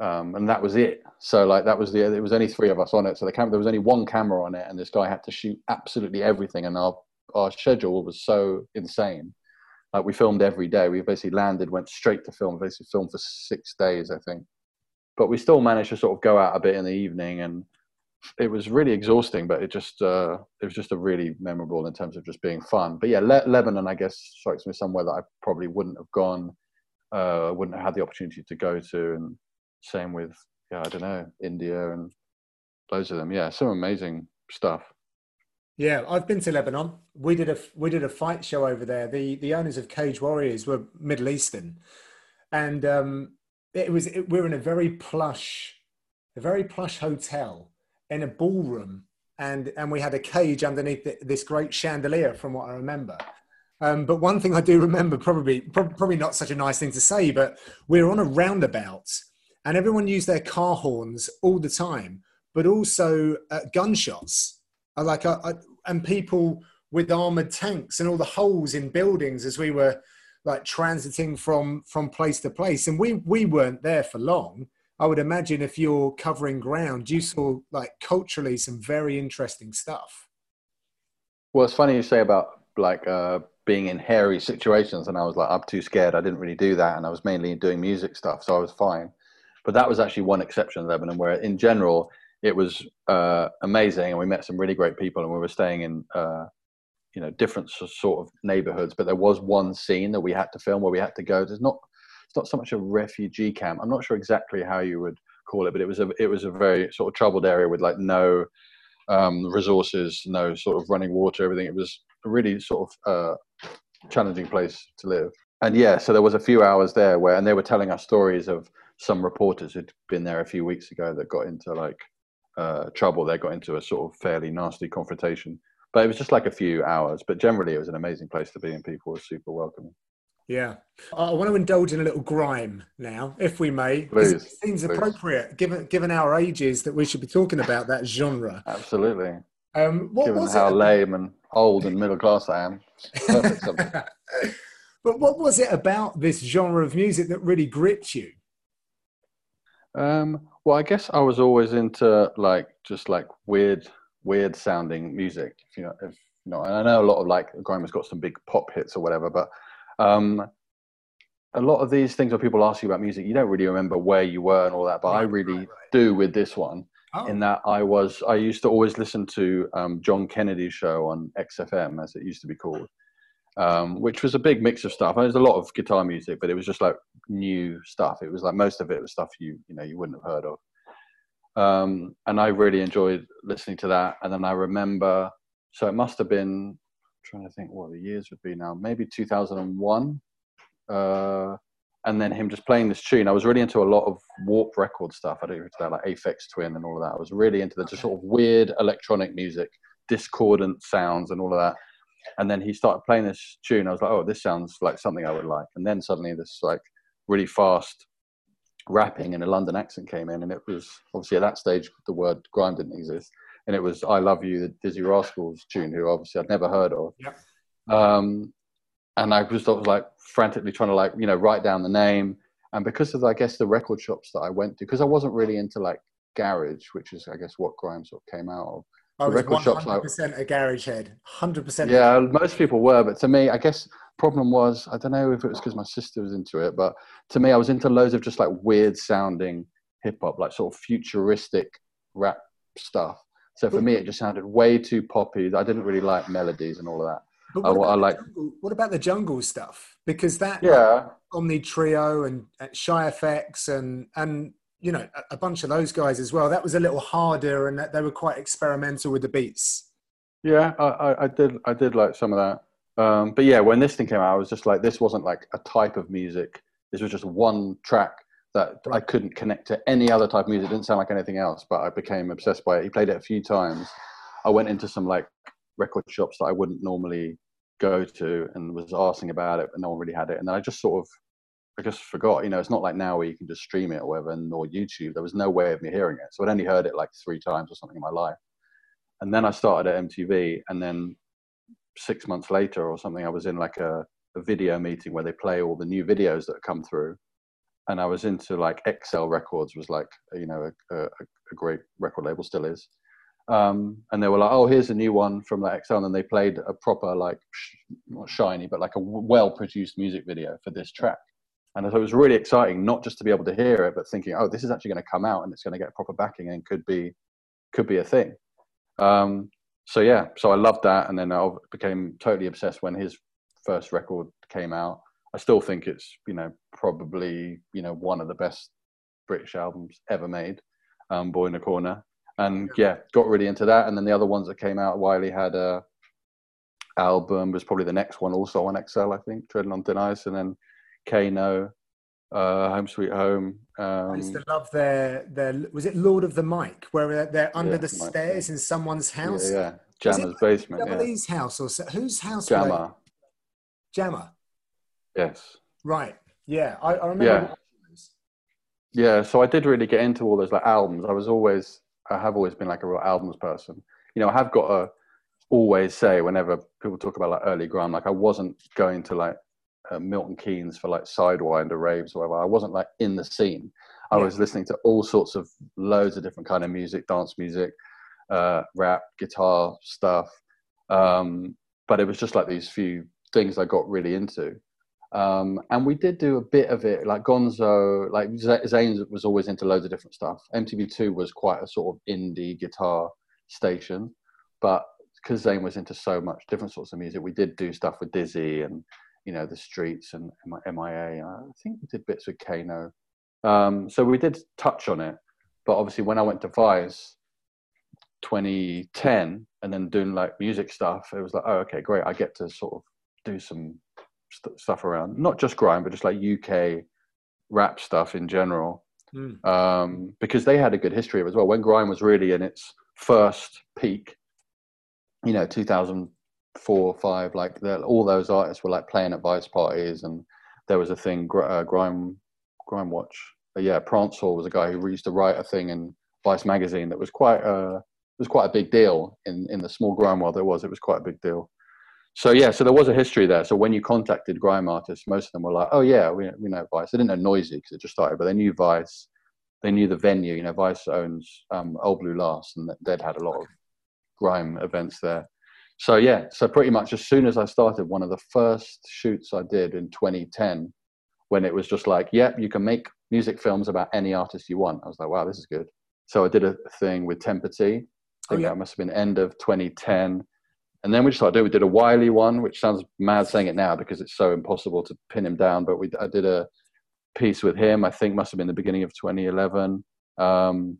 Um, and that was it. So like that was the it was only three of us on it. So the camera there was only one camera on it, and this guy had to shoot absolutely everything. And our our schedule was so insane. Like we filmed every day. We basically landed, went straight to film. Basically filmed for six days, I think but we still managed to sort of go out a bit in the evening and it was really exhausting but it just uh, it was just a really memorable in terms of just being fun. But yeah Le- lebanon i guess strikes me somewhere that i probably wouldn't have gone uh, wouldn't have had the opportunity to go to and same with yeah i don't know india and loads of them. Yeah some amazing stuff. Yeah i've been to lebanon. We did a we did a fight show over there. The the owners of cage warriors were middle eastern. And um it was it, we are in a very plush a very plush hotel in a ballroom and and we had a cage underneath the, this great chandelier from what i remember Um, but one thing I do remember, probably probably not such a nice thing to say, but we were on a roundabout, and everyone used their car horns all the time, but also uh, gunshots. I like, I, I, and people with armored tanks and all the holes in buildings as we were like transiting from from place to place, and we we weren't there for long. I would imagine if you're covering ground, you saw like culturally some very interesting stuff. Well, it's funny you say about like uh, being in hairy situations, and I was like, I'm too scared. I didn't really do that, and I was mainly doing music stuff, so I was fine. But that was actually one exception in Lebanon, where in general it was uh, amazing, and we met some really great people, and we were staying in uh, you know different sort of neighborhoods. But there was one scene that we had to film where we had to go. There's not it's not so much a refugee camp. I'm not sure exactly how you would call it, but it was a it was a very sort of troubled area with like no um, resources, no sort of running water, everything. It was a really sort of uh, challenging place to live. And yeah, so there was a few hours there where, and they were telling us stories of some reporters who'd been there a few weeks ago that got into like uh, trouble. They got into a sort of fairly nasty confrontation, but it was just like a few hours. But generally, it was an amazing place to be, and people were super welcoming. Yeah. I want to indulge in a little grime now, if we may. Please, it seems please. appropriate, given given our ages, that we should be talking about that genre. Absolutely. Um, what Given was how it? lame and old and middle class I am. [LAUGHS] But what was it about this genre of music that really gripped you? Um, well, I guess I was always into like just like weird, weird sounding music. If you know, if you know, and I know a lot of like grime has got some big pop hits or whatever, but um, a lot of these things where people ask you about music, you don't really remember where you were and all that. But I really right, right. do with this one. Oh, In that I was, I used to always listen to um, John Kennedy's show on XFM, as it used to be called, um, which was a big mix of stuff. There's a lot of guitar music, but it was just like new stuff. It was like most of it was stuff you you know you wouldn't have heard of. Um, and I really enjoyed listening to that. And then I remember, so it must have been I'm trying to think what the years would be now, maybe 2001. Uh, and then him just playing this tune. I was really into a lot of Warp record stuff. I don't know that, like Aphex Twin and all of that. I was really into the just sort of weird electronic music, discordant sounds and all of that. And then he started playing this tune. I was like, oh, this sounds like something I would like. And then suddenly this like really fast rapping in a London accent came in, and it was obviously at that stage the word grime didn't exist, and it was "I Love You," the Dizzee Rascal's tune, who obviously I'd never heard of. Yep. Um, and I was sort of like frantically trying to like you know write down the name, and because of I guess the record shops that I went to, because I wasn't really into like garage, which is I guess what grime sort of came out of. I was record shops, like- 100% a garage head. 100%. Yeah, most people were, but to me, I guess problem was I don't know if it was because my sister was into it, but to me, I was into loads of just like weird sounding hip hop, like sort of futuristic rap stuff. So for me, it just sounded way too poppy. I didn't really like melodies and all of that. But I- what, I about like- the jungle, what about the jungle stuff? Because that Yeah, Omni Trio and, and Shy FX and and you know a, bunch of those guys as well. That was a little harder, and that they were quite experimental with the beats. yeah, I, I, I did, I did like some of that. Um, but yeah, when this thing came out, I was just like, this wasn't like a type of music. This was just one track that I couldn't connect to any other type of music. It didn't sound like anything else, but I became obsessed by it. He played it a few times. I went into some like record shops that I wouldn't normally go to and was asking about it, but no one really had it. And then I just sort of, I just forgot. You know, it's not like now where you can just stream it or whatever, and, or YouTube. There was no way of me hearing it, so I'd only heard it like three times or something in my life. And then I started at MTV, and then six months later or something, I was in like a, a video meeting where they play all the new videos that come through. And I was into like XL Records was like you know a, a, a great record label still is. Um, and they were like, "Oh, here's a new one from like XL," and then they played a proper like sh- not shiny, but like a well produced music video for this track. And so it was really exciting, not just to be able to hear it, but thinking, "Oh, this is actually going to come out and it's going to get proper backing and could be could be a thing." Um, so yeah, so I loved that, and then I became totally obsessed when his first record came out. I still think it's you know probably you know one of the best British albums ever made, um, Boy in the Corner, and yeah, got really into that. And then the other ones that came out, Wiley had a album was probably the next one, also on XL, I think, Treading on Thin Ice, and then Kano, uh, Home Sweet Home. I used Um, to love their their was it Lord of the Mic, where they're, under Yeah, the stairs in someone's house. yeah, it Jammer's basement. Double Yeah. House or so, whose house? Jammer. Jammer. Yes. Right. Yeah, I, I remember. Yeah. Yeah, so I did really get into all those like albums. I was always, I have always been like a real albums person. You know, I have got to always say whenever people talk about like early grime, like I wasn't going to like uh, Milton Keynes for like Sidewinder raves or whatever. I wasn't like in the scene. I Yeah. was listening to all sorts of loads of different kind of music, dance music, uh, rap, guitar stuff. Um, but it was just like these few things I got really into. Um, and we did do a bit of it, like Gonzo, like Z- Zane was always into loads of different stuff. MTV2 was quite a sort of indie guitar station, but because Zane was into so much different sorts of music, we did do stuff with Dizzee and you know the Streets and MIA. I think we did bits with Kano. Um, so we did touch on it, but obviously when I went to Vice 2010 and then doing like music stuff, it was like, oh, okay, great. I get to sort of do some st- stuff around, not just grime, but just like UK rap stuff in general Mm. um, because they had a good history of it as well. When grime was really in its first peak, you know, 2004, five, like all those artists were like playing at Vice parties, and there was a thing, uh, grime, grime watch. Uh, yeah, Prance Hall was a guy who used to write a thing in Vice magazine that was quite uh, was quite a big deal in in the small grime world. There was, it was quite a big deal. So yeah, so there was a history there. So when you contacted grime artists, most of them were like, "Oh yeah, we, we know Vice." They didn't know Noisey because it just started, but they knew Vice. They knew the venue. You know, Vice owns um, Old Blue Last, and they'd had a lot of grime events there. So yeah, so pretty much as soon as I started, one of the first shoots I did in 2010, when it was just like, "Yep, you can make music films about any artist you want." I was like, "Wow, this is good." So I did a thing with Tempa T. I think Oh, yeah. that must have been end of 2010 and then we just started doing. We did a Wiley one, which sounds mad saying it now because it's so impossible to pin him down. But we I did a piece with him. I think must have been the beginning of 2011. Um,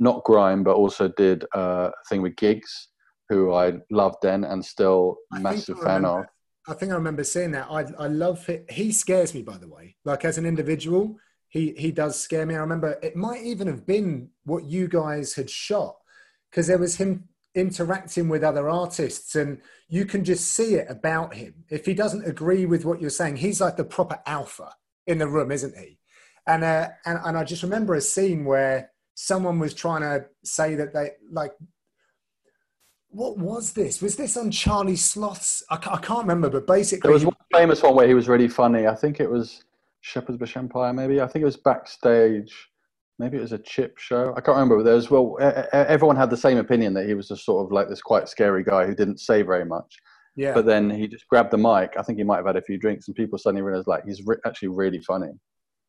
not grime, but also did uh, a thing with Giggs, who I loved then and still I massive fan of. I think I remember seeing that. I I love it. He scares me, by the way. Like as an individual, he he does scare me. I remember it might even have been what you guys had shot because there was him interacting with other artists, and you can just see it about him. If he doesn't agree with what you're saying, he's like the proper alpha in the room, isn't he? And uh, and and I just remember a scene where someone was trying to say that they like what was this? Was this on Charlie Sloth's? I, I can't remember, but basically, There was one famous one where he was really funny. I think it was Shepherd's Bush Empire, maybe. I think it was backstage. Maybe it was a chip show. I can't remember. But there was well, everyone had the same opinion that he was just sort of like this quite scary guy who didn't say very much. yeah, But then he just grabbed the mic. I think he might have had a few drinks, and people suddenly realized like he's re- actually really funny.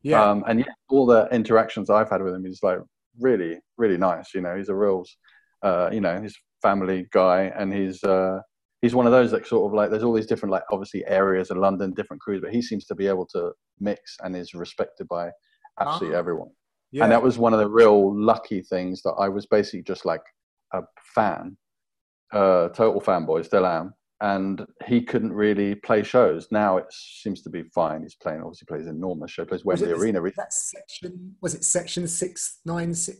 yeah, Um, and yeah, all the interactions I've had with him, he's like really, really nice. You know, he's a real, uh, you know, he's family guy, and he's uh, he's one of those that sort of like there's all these different like obviously areas of London, different crews, but he seems to be able to mix and is respected by absolutely Ah, everyone. yeah. And that was one of the real lucky things that I was basically just like a fan, uh, total fanboy, still am. And he couldn't really play shows. Now it seems to be fine. He's playing, obviously, plays enormous show, plays Wembley Arena. that section was it section six nine six?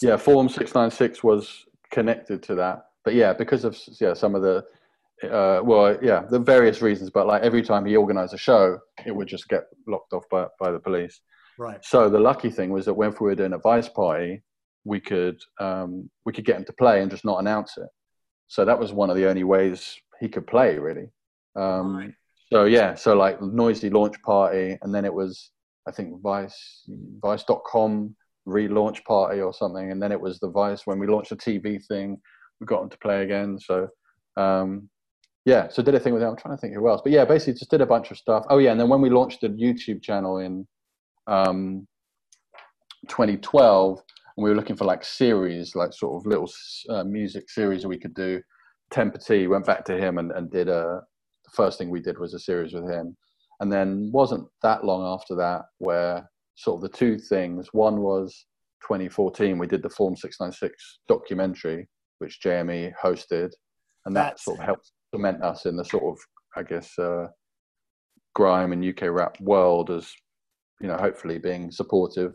Yeah, Form 696 was connected to that. But yeah, because of yeah some of the, uh, well, yeah, the various reasons. But like every time he organised a show, it would just get locked off by, by the police. Right. So the lucky thing was that when we were doing a vice party, we could um, we could get him to play and just not announce it. So that was one of the only ways he could play, really. Um, Right. So yeah, so like Noisey launch party, and then it was I think Vice Vice.com relaunch party or something, and then it was the Vice when we launched the TV thing. We got him to play again. So um, yeah, so did a thing with him. I'm trying to think who else, but yeah, basically just did a bunch of stuff. Oh yeah, and then when we launched the YouTube channel in um, 2012, and we were looking for like series, like sort of little uh, music series that we could do. Tempa T went back to him and, and did a. The first thing we did was a series with him, and then wasn't that long after that where sort of the two things. One was 2014, we did the Form 696 documentary, which JME hosted, and that That's- sort of helped cement us in the sort of, I guess, uh, grime and UK rap world as, you know, hopefully being supportive.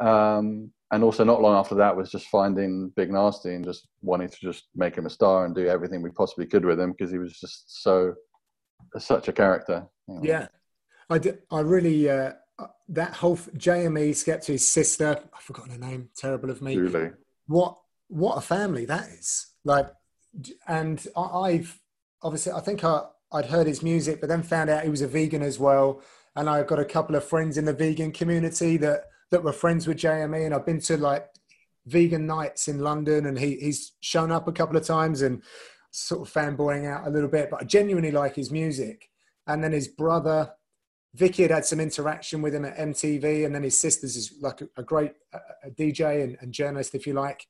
Um, and also, not long after that was just finding Big Narstie and just wanting to just make him a star and do everything we possibly could with him because he was just so such a character. You know. Yeah, I, d- I really uh, that whole JME Skepta's sister. I've forgotten her name. Terrible of me. Julie. What what a family that is! Like, and I, have obviously I think I I'd heard his music, but then found out he was a vegan as well. And I've got a couple of friends in the vegan community that that were friends with JME, and I've been to like vegan nights in London, and he he's shown up a couple of times and sort of fanboying out a little bit. But I genuinely like his music. And then his brother Vicky had had some interaction with him at MTV, and then his sister's is like a, a great a DJ and, and, journalist, if you like.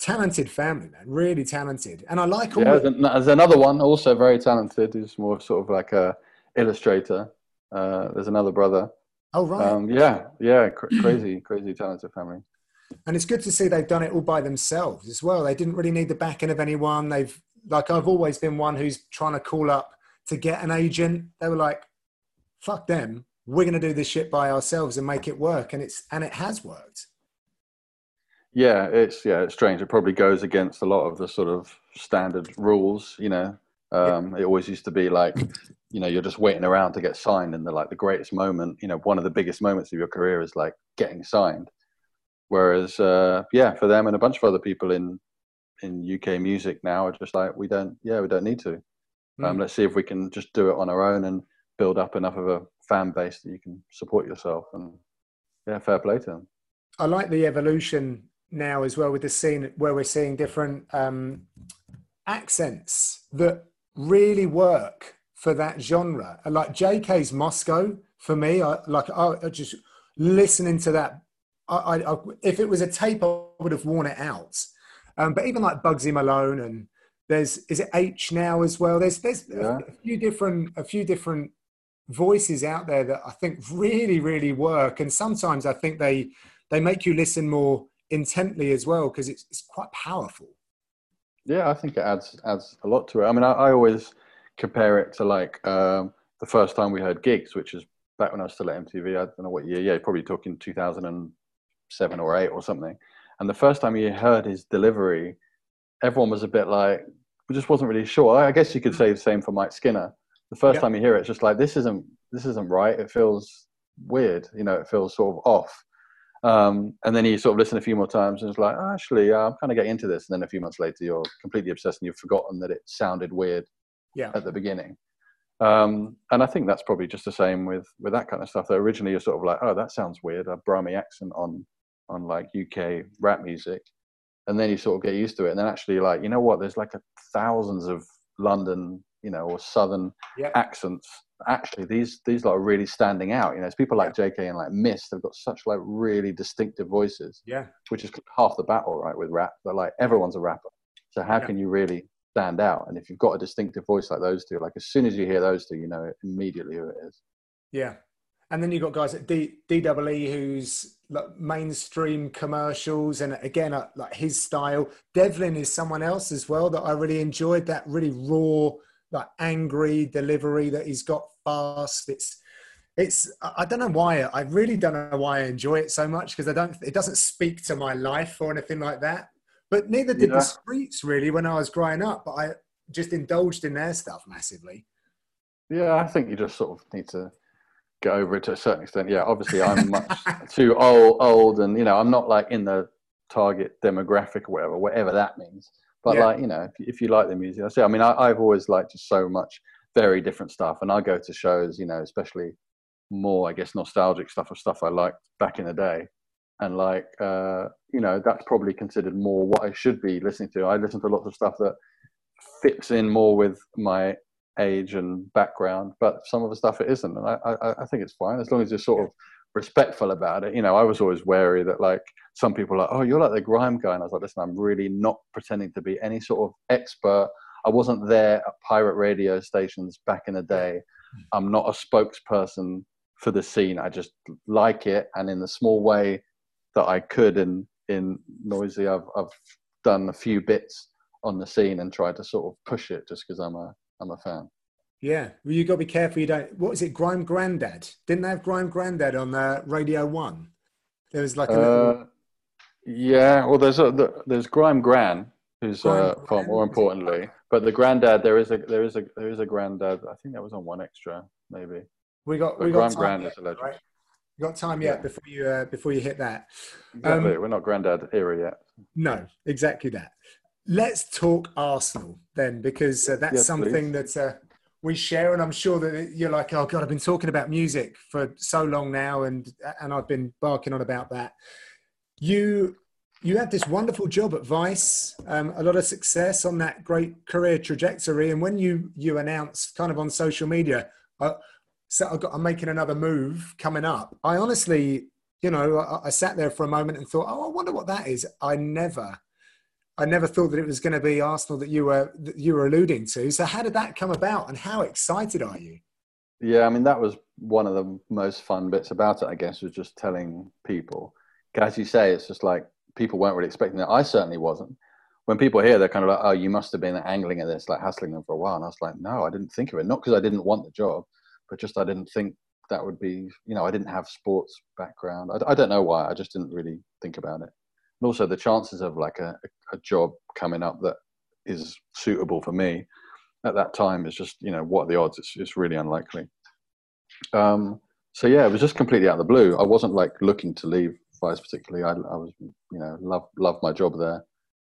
Talented family, man, really talented, and I like all. Yeah, there's, another one also very talented. He's more sort of like a illustrator. Uh, there's another brother. Oh right. Um, yeah, yeah, cr- [CLEARS THROAT] crazy, crazy talented family. And it's good to see they've done it all by themselves as well. They didn't really need the backing of anyone. They've like I've always been one who's trying to call up to get an agent. They were like, fuck them. We're going to do this shit by ourselves and make it work. And it's, and it has worked. Yeah, it's, yeah, it's strange. It probably goes against a lot of the sort of standard rules, you know, um, it always used to be like, you know, you're just waiting around to get signed, and the like the greatest moment, you know, one of the biggest moments of your career is like getting signed. Whereas, uh, yeah, for them and a bunch of other people in in UK music now are just like, we don't, yeah, we don't need to. Um, mm. Let's see if we can just do it on our own and build up enough of a fan base that you can support yourself. And yeah, fair play to them. I like the evolution now as well with the scene where we're seeing different um, accents that really work for that genre. Like Jaykae's Moscow for me, I like I, just listening to that. I, I, if it was a tape, I would have worn it out. Um, but even like Bugsy Malone and there's is it H now as well. There's there's yeah. a few different a few different voices out there that I think really, really work. And sometimes I think they they make you listen more intently as well because it's it's quite powerful. Yeah, I think it adds adds a lot to it. I mean, I, I always compare it to like um, the first time we heard Giggs, which is back when I was still at MTV. I don't know what year. Yeah, probably talking 2007 or eight or something. And the first time you heard his delivery, everyone was a bit like, we just wasn't really sure. I guess you could say the same for Mike Skinner the first time you hear it, it's just like this isn't this isn't right. It feels weird. You know, it feels sort of off. Um, and then you sort of listen a few more times and it's like, oh, actually, uh, I'm kind of getting into this. And then a few months later, you're completely obsessed and you've forgotten that it sounded weird yeah. at the beginning. Um, and I think that's probably just the same with with that kind of stuff. That originally you're sort of like, oh, that sounds weird, a Brummie accent on on like UK rap music, and then you sort of get used to it. And then actually, like, you know what? There's like a, thousands of London you know, or southern yep. accents. Actually, these these lot are really standing out. You know, it's people like Jaykae and like Mist. They've got such like really distinctive voices. Yeah, which is half the battle, right? With rap, but like everyone's a rapper. So how can you really stand out? And if you've got a distinctive voice like those two, like as soon as you hear those two, you know immediately who it is. Yeah, and then you've got guys at D DWE who's like mainstream commercials, and again, uh, like his style. Devlin is someone else as well that I really enjoyed. That really raw like angry delivery that he's got fast. It's it's I don't know why I really don't know why I enjoy it so much because I don't it doesn't speak to my life or anything like that. But neither did yeah. the streets really when I was growing up. But I just indulged in their stuff massively. Yeah, I think you just sort of need to get over it to a certain extent. Yeah, obviously I'm [LAUGHS] much too old, old, and you know I'm not like in the target demographic or whatever, whatever that means. But yeah. like you know, if, if, you like the music, I say. I mean, I, have always liked just so much very different stuff, and I go to shows, you know, especially more, I guess, nostalgic stuff of stuff I liked back in the day, and like uh, you know, that's probably considered more what I should be listening to. I listen to lots of stuff that fits in more with my age and background, but some of the stuff it isn't, and I, I, I think it's fine as long as you're sort of respectful about it. You know, I was always wary that like some people are like, oh, you're like the grime guy, and I was like, listen, I'm really not pretending to be any sort of expert. I wasn't there at pirate radio stations back in the day. I'm not a spokesperson for the scene. I just like it, and in the small way that I could in in Noisey, I've I've done a few bits on the scene and tried to sort of push it just because I'm a I'm a fan. Yeah, well, you got to be careful. You don't. What is it? Grime Grandad. Didn't they have Grime Grandad on uh, Radio One? There was like a little. Uh, yeah, well, there's a, there's Grime Gran, who's uh, Grime uh, far more importantly. But the granddad, there is a there is a there is a granddad. I think that was on 1Xtra, maybe. We got But we got time Grand yet, is a legend. right? You got time yet Yeah. before you uh, before you hit that. Exactly. Um, We're not granddad era yet. No, exactly that. Let's talk Arsenal then, because uh, that's Yes, something that uh, we share, and I'm sure that you're like, oh god, I've been talking about music for so long now, and and I've been barking on about that. You you had this wonderful job at Vice, um, a lot of success on that great career trajectory, and when you you announced kind of on social media, uh, so I I'm making another move coming up. I honestly, you know, I, I sat there for a moment and thought, oh, I wonder what that is. I never I never thought that it was going to be Arsenal that you were that you were alluding to. So how did that come about, and how excited are you? Yeah, I mean that was one of the most fun bits about it. I guess was just telling people. As you say, it's just like people weren't really expecting it. I certainly wasn't. When people hear, they're kind of like, "Oh, you must have been angling at this, like hassling them for a while." And I was like, "No, I didn't think of it. Not because I didn't want the job, but just I didn't think that would be. You know, I didn't have sports background. I, I don't know why. I just didn't really think about it. And also the chances of like a, a job coming up that is suitable for me at that time is just you know what are the odds? It's, it's really unlikely. Um, so yeah it was just completely out of the blue. I wasn't like looking to leave vice particularly. I, I was you know love love my job there.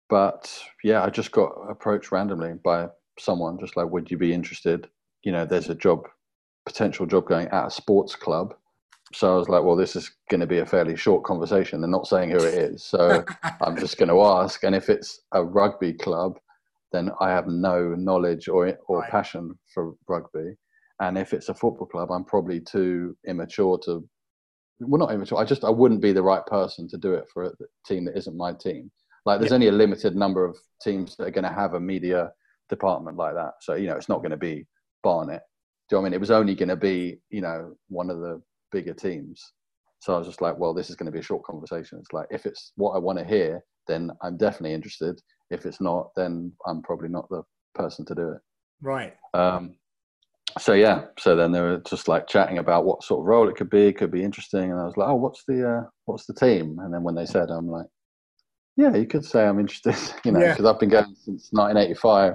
But yeah i just got approached randomly by someone just like would you be interested? You know there's a job potential job going at a sports club so i was like well this is going to be a fairly short conversation. They're not saying who it [LAUGHS] is. So i'm just going to ask. And if it's a rugby club then i have no knowledge or or Right. passion for rugby. And if it's a football club i'm probably too immature to well not immature. I just i wouldn't be the right person to do it for a team that isn't my team. Like there's only a limited number of teams that are going to have a media department like that. So you know it's not going to be barnet. Do you know what i mean? It was only going to be you know one of the bigger teams. So i was just like well this is going to be a short conversation. It's like if it's what i want to hear then i'm definitely interested. If it's not then i'm probably not the person to do it. Right. um, so yeah, so then they were just like chatting about what sort of role it could be, It could be interesting, and I was like, oh, what's the uh, what's the team? And then when they said, I'm like, yeah, you could say I'm interested, [LAUGHS] you know, Yeah. because I've been going since 1985,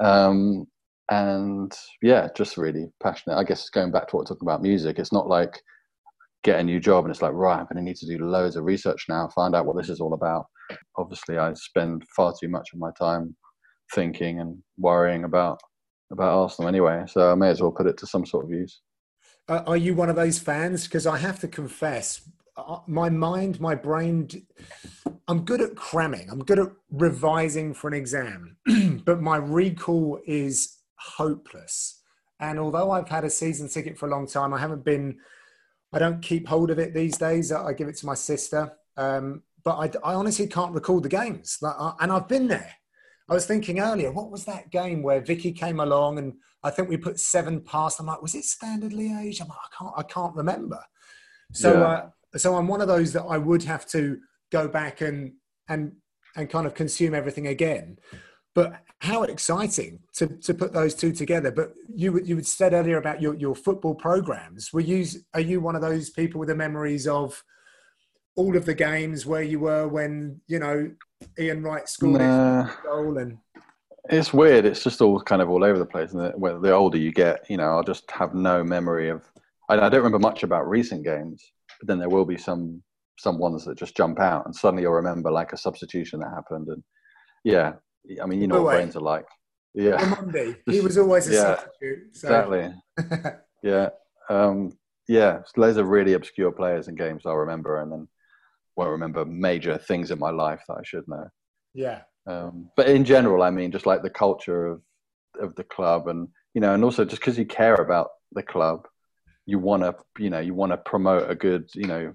um, and yeah, just really passionate. I guess going back to what we're talking about music, it's not like get a new job and it's like right, I'm going to need to do loads of research now, find out what this is all about. Obviously, I spend far too much of my time thinking and worrying about about Arsenal anyway, so I may as well put it to some sort of use. Uh, are you one of those fans? Because I have to confess, uh, my mind, my brain, I'm good at cramming. I'm good at revising for an exam, [CLEARS THROAT] but my recall is hopeless. And although I've had a season ticket for a long time, I haven't been. I don't keep hold of it these days. I give it to my sister. Um, but I, I honestly can't recall the games. Like, I- and I've been there. I was thinking earlier, what was that game where Vicky came along and I think we put seven past. I'm like, was it Standard Liège? I'm like, I can't, I can't remember. So, Yeah. uh, so I'm one of those that I would have to go back and and and kind of consume everything again. But how exciting to, to put those two together. But you would- you had said earlier about your, your football programs. Were you are you one of those people with the memories of all of the games where you were when you know Ian Wright scored Nah. his goal and It's weird. It's just all kind of all over the place. And the, well, the older you get, you know, I'll just have no memory of. I, I don't remember much about recent games, but then there will be some some ones that just jump out, and suddenly you'll remember like a substitution that happened. And yeah, I mean, you know what brains are like. Yeah, Ramondi. [LAUGHS] He was always a Yeah, substitute. So. exactly. [LAUGHS] Yeah, um, yeah. So loads of really obscure players and games I'll remember, and then won't remember major things in my life that I should know. yeah. Um, but in general, I mean, just like the culture of of the club, and you know, and also just because you care about the club, you want to, you know, you want to promote a good, you know,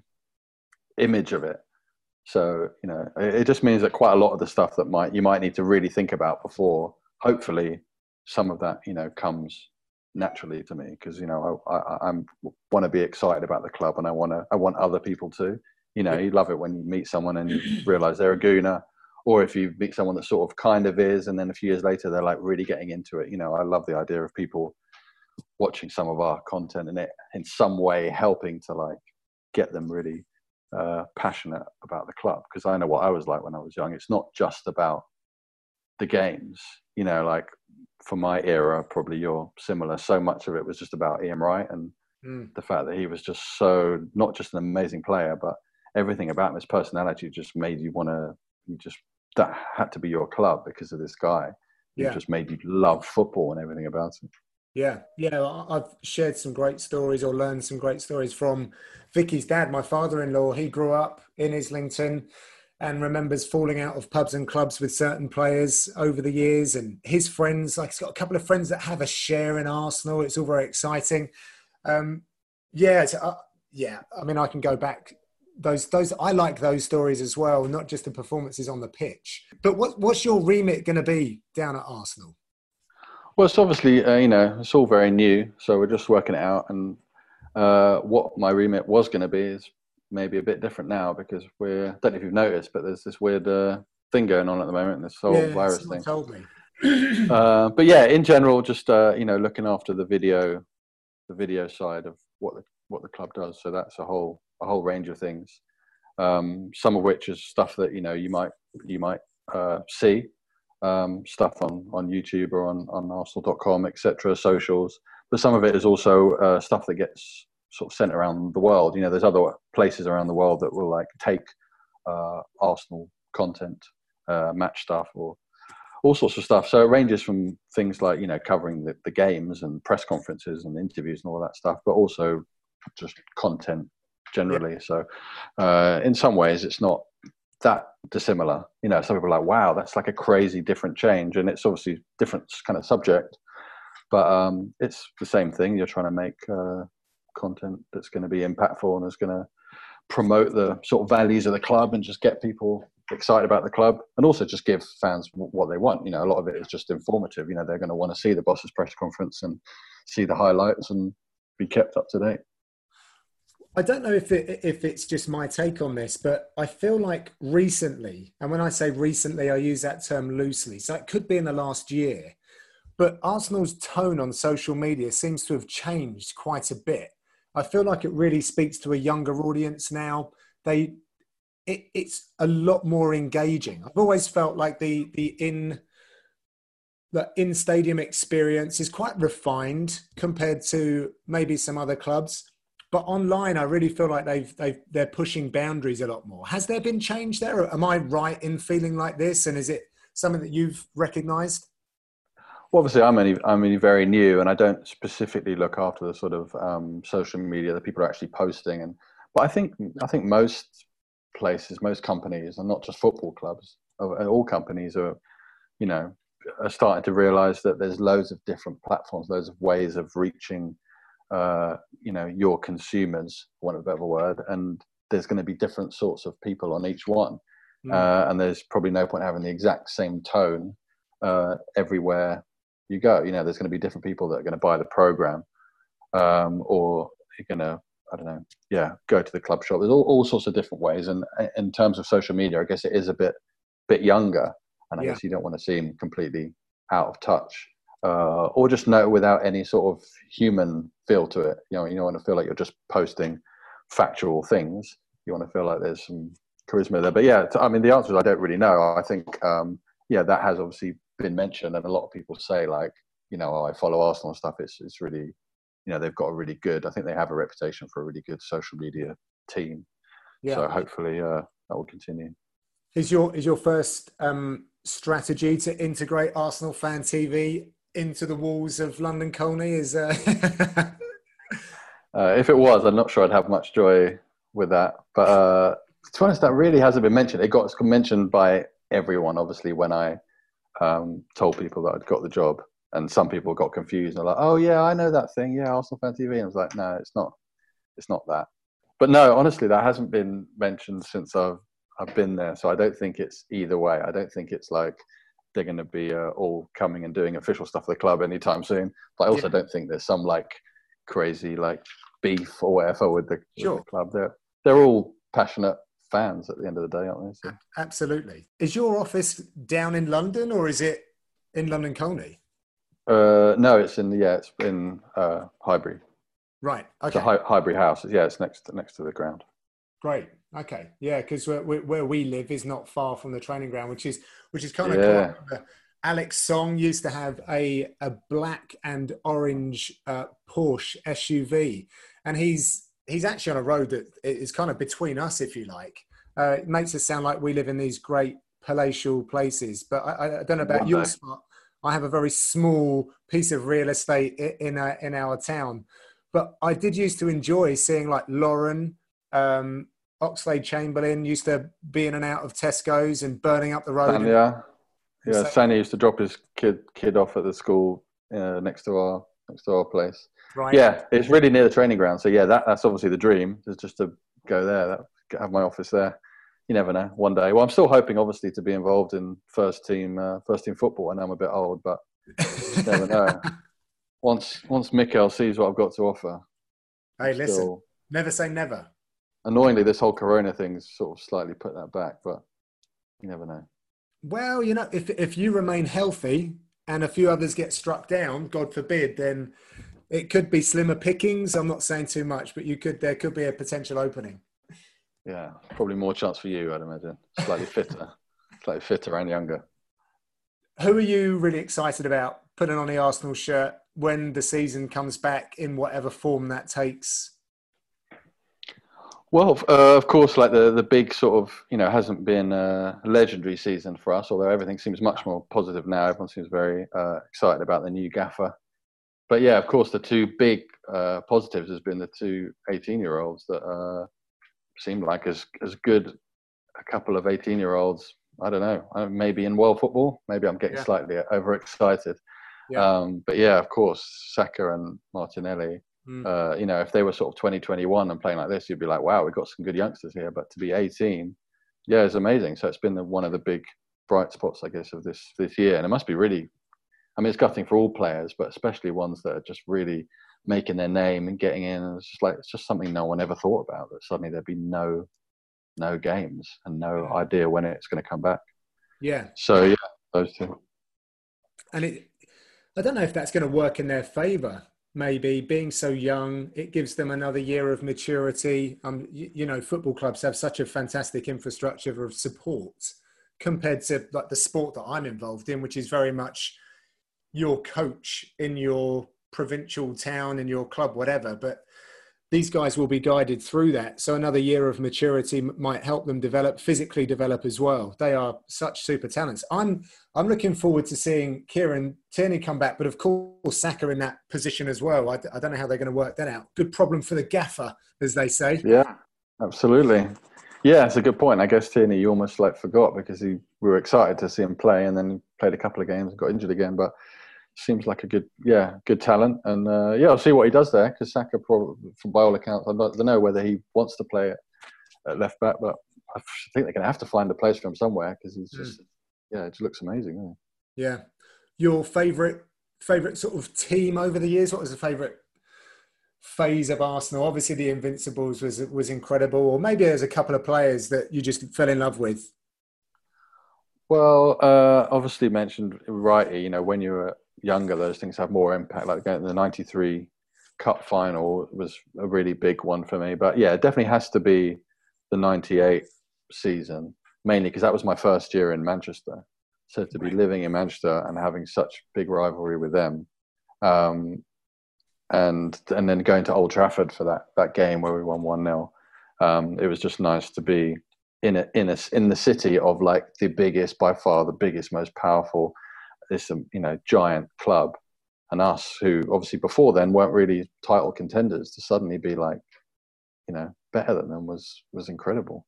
image of it. So you know, it, it just means that quite a lot of the stuff that might you might need to really think about before, hopefully, some of that you know comes naturally to me because you know I, I I'm want to be excited about the club and I want to I want other people to. You know, you love it when you meet someone and you realize they're a gooner, or if you meet someone that sort of kind of is, and then a few years later they're like really getting into it. You know, I love the idea of people watching some of our content and it in some way helping to like get them really uh, passionate about the club because I know what I was like when I was young. It's not just about the games. You know, like for my era, probably you're similar. So much of it was just about Ian Wright and mm. the fact that he was just so not just an amazing player, but everything about him, his personality just made you want to. You just that had to be your club because of this guy. Yeah. just made you love football and everything about it. Yeah, yeah. I've shared some great stories or learned some great stories from Vicky's dad, my father-in-law. He grew up in Islington and remembers falling out of pubs and clubs with certain players over the years. And his friends, like he's got a couple of friends that have a share in Arsenal. It's all very exciting. Um, yeah, uh, yeah. I mean, I can go back. Those, those. I like those stories as well, not just the performances on the pitch. But what, what's your remit going to be down at Arsenal? Well, it's obviously uh, you know it's all very new, so we're just working it out. And uh, what my remit was going to be is maybe a bit different now because we're. I don't know if you've noticed, but there's this weird uh, thing going on at the moment. This whole yeah, virus thing. Told me. [CLEARS THROAT] Uh, but yeah, in general, just uh, you know, looking after the video, the video side of what the what the club does. So that's a whole a whole range of things. Um, some of which is stuff that you know you might you might uh, see um, stuff on on YouTube or on on Arsenal.com, etc. Socials, but some of it is also uh, stuff that gets sort of sent around the world. You know, there's other places around the world that will like take uh, Arsenal content, uh, match stuff, or all sorts of stuff. So it ranges from things like you know covering the, the games and press conferences and interviews and all that stuff, but also just content generally. Yeah. So uh, in some ways, it's not that dissimilar. You know, some people are like, wow, that's like a crazy different change. And it's obviously different kind of subject, but um, it's the same thing. You're trying to make uh, content that's going to be impactful and is going to promote the sort of values of the club and just get people excited about the club and also just give fans what they want. You know, a lot of it is just informative. You know, they're going to want to see the boss's press conference and see the highlights and be kept up to date. I don't know if it, if it's just my take on this, but I feel like recently, and when I say recently, I use that term loosely. So it could be in the last year, but Arsenal's tone on social media seems to have changed quite a bit. I feel like it really speaks to a younger audience now. They, it, it's a lot more engaging. I've always felt like the the in the in stadium experience is quite refined compared to maybe some other clubs but online, I really feel like they've, they've they're pushing boundaries a lot more. Has there been change there? Am I right in feeling like this? And is it something that you've recognised? Well, obviously, I'm only I'm only very new, and I don't specifically look after the sort of um, social media that people are actually posting. And but I think I think most places, most companies, and not just football clubs, all companies are, you know, are starting to realise that there's loads of different platforms, loads of ways of reaching uh, you know your consumers, want a better word, and there's going to be different sorts of people on each one, mm. uh, and there's probably no point having the exact same tone uh, everywhere you go. You know, there's going to be different people that are going to buy the program, um, or you're going to I don't know, yeah, go to the club shop. There's all, all sorts of different ways, and in terms of social media, I guess it is a bit bit younger, and I yeah. guess you don't want to seem completely out of touch uh, or just know without any sort of human feel to it. You know, you don't want to feel like you're just posting factual things. You want to feel like there's some charisma there. But yeah, I mean, the answer is I don't really know. I think, um, yeah, that has obviously been mentioned, and a lot of people say like, you know, oh, I follow Arsenal and stuff. It's it's really, you know, they've got a really good. I think they have a reputation for a really good social media team. Yeah. So hopefully uh, that will continue. Is your is your first um, strategy to integrate Arsenal fan TV into the walls of London Colney is. Uh... [LAUGHS] uh, if it was, I'm not sure I'd have much joy with that. But uh, to be honest, that really hasn't been mentioned. It got mentioned by everyone, obviously, when I um, told people that I'd got the job. And some people got confused and like, "Oh yeah, I know that thing. Yeah, Arsenal fan TV." And I was like, "No, it's not. It's not that." But no, honestly, that hasn't been mentioned since I've I've been there. So I don't think it's either way. I don't think it's like they're going to be uh, all coming and doing official stuff for the club anytime soon. But I also yeah. don't think there's some like crazy like beef or whatever with the, sure. with the club. They're they're all passionate fans at the end of the day, aren't they? So. Absolutely. Is your office down in London or is it in London Colney? Uh, no, it's in yeah, it's in uh, Highbury. Right. Okay. Hi- Highbury House. Yeah, it's next next to the ground. Great. Okay. Yeah, because where, where we live is not far from the training ground, which is which is kind of yeah. Alex Song used to have a, a black and orange uh, Porsche SUV, and he's he's actually on a road that is kind of between us, if you like. Uh, it makes us sound like we live in these great palatial places, but I, I don't know about One your day. spot. I have a very small piece of real estate in our, in our town, but I did used to enjoy seeing like Lauren, um, Oxlade Chamberlain used to be in and out of Tesco's and burning up the road. yeah. Yeah, so, used to drop his kid kid off at the school uh, next to our next to our place. Right. Yeah, it's really near the training ground. So yeah, that, that's obviously the dream is just to go there, that, have my office there. You never know. One day. Well, I'm still hoping, obviously, to be involved in first team uh, first team football. I know I'm a bit old, but never know. [LAUGHS] Once once Mikel sees what I've got to offer. Hey, listen. Never say never. Annoyingly, this whole Corona thing's sort of slightly put that back, but you never know. Well, you know, if if you remain healthy and a few others get struck down, God forbid, then it could be slimmer pickings. I'm not saying too much, but you could there could be a potential opening. Yeah, probably more chance for you, I'd imagine. Slightly fitter, [LAUGHS] slightly fitter and younger. Who are you really excited about putting on the Arsenal shirt when the season comes back in whatever form that takes? Well, uh, of course, like the the big sort of you know hasn't been a legendary season for us, although everything seems much more positive now. Everyone seems very uh, excited about the new gaffer. But yeah, of course, the two big uh, positives has been the two 18 year olds that uh, seem like as as good a couple of 18 year olds. I don't know, uh, maybe in world football. Maybe I'm getting yeah. slightly overexcited. Yeah. Um, but yeah, of course, Saka and Martinelli Mm. Uh, you know, if they were sort of 2021 and playing like this, you'd be like, wow, we've got some good youngsters here. But to be 18, yeah, it's amazing. So it's been the, one of the big bright spots, I guess, of this this year. And it must be really, I mean, it's gutting for all players, but especially ones that are just really making their name and getting in. And it's just like it's just something no one ever thought about. That suddenly there'd be no no games and no idea when it's going to come back. Yeah. So yeah, those two. And it, I don't know if that's going to work in their favour maybe being so young it gives them another year of maturity. Um you, you, know football clubs have such a fantastic infrastructure of support compared to like the sport that i'm involved in which is very much your coach in your provincial town in your club whatever. But these guys will be guided through that. So another year of maturity might help them develop, physically develop as well. They are such super talents. I'm I'm looking forward to seeing Kieran Tierney come back, but of course Saka in that position as well. I, I don't know how they're going to work that out. Good problem for the gaffer, as they say. Yeah, absolutely. Yeah, it's a good point. I guess Tierney, you almost like forgot because he, we were excited to see him play, and then played a couple of games and got injured again. But seems like a good, yeah, good talent. And uh, yeah, I'll see what he does there because Saka, probably, from by all accounts, I don't know whether he wants to play at left back, but I think they're going to have to find a place for him somewhere because he's just, mm. yeah, it just looks amazing. Yeah. Your favourite favourite sort of team over the years? What was the favourite phase of Arsenal? Obviously, the Invincibles was was incredible, or maybe there's a couple of players that you just fell in love with. Well, uh, obviously mentioned rightly, you know, when you were younger, those things have more impact. Like the '93 Cup final was a really big one for me. But yeah, it definitely has to be the '98 season, mainly because that was my first year in Manchester. So to be living in Manchester and having such big rivalry with them, um, and and then going to Old Trafford for that that game where we won one 0 um, it was just nice to be in a, in a, in the city of like the biggest by far the biggest most powerful this um, you know giant club. And us who obviously before then weren't really title contenders to suddenly be like you know better than them was was incredible.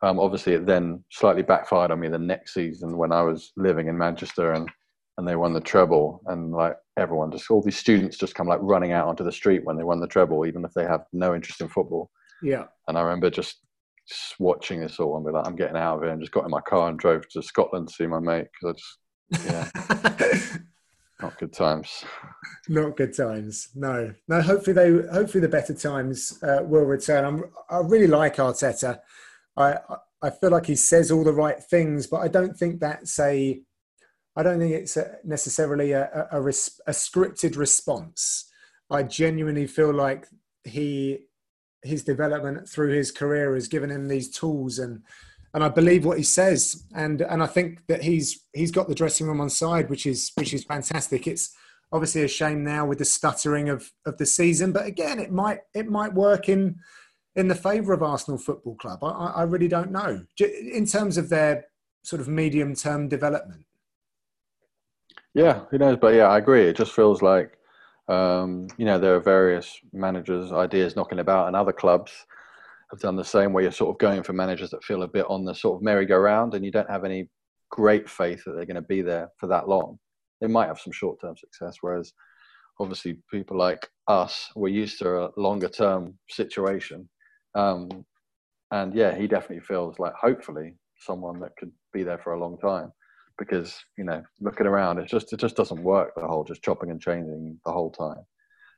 Um, obviously it then slightly backfired on me the next season when i was living in manchester and and they won the treble. And like everyone just all these students just come like running out onto the street when they won the treble even if they have no interest in football. Yeah. And i remember just, just watching this all and be like i'm getting out of here and just got in my car and drove to scotland to see my mate because i just yeah. [LAUGHS] Not good times. Not good times. No, no. Hopefully they. Hopefully the better times uh, will return. I'm, I really like Arteta. I I feel like he says all the right things, but I don't think that's a. I don't think it's a, necessarily a, a, a, res, a scripted response. I genuinely feel like he his development through his career has given him these tools and and I believe what he says, and and I think that he's he's got the dressing room on side, which is which is fantastic. It's obviously a shame now with the stuttering of of the season, but again, it might it might work in in the favour of Arsenal Football Club. I, I really don't know in terms of their sort of medium term development. Yeah, who knows? But yeah, I agree. It just feels like um, you know there are various managers' ideas knocking about, in other clubs have done the same. Where you're sort of going for managers that feel a bit on the sort of merry-go-round, and you don't have any great faith that they're going to be there for that long. They might have some short-term success, whereas obviously people like us we're used to a longer-term situation. Um, and yeah, he definitely feels like hopefully someone that could be there for a long time because you know looking around it just it just doesn't work the whole just chopping and changing the whole time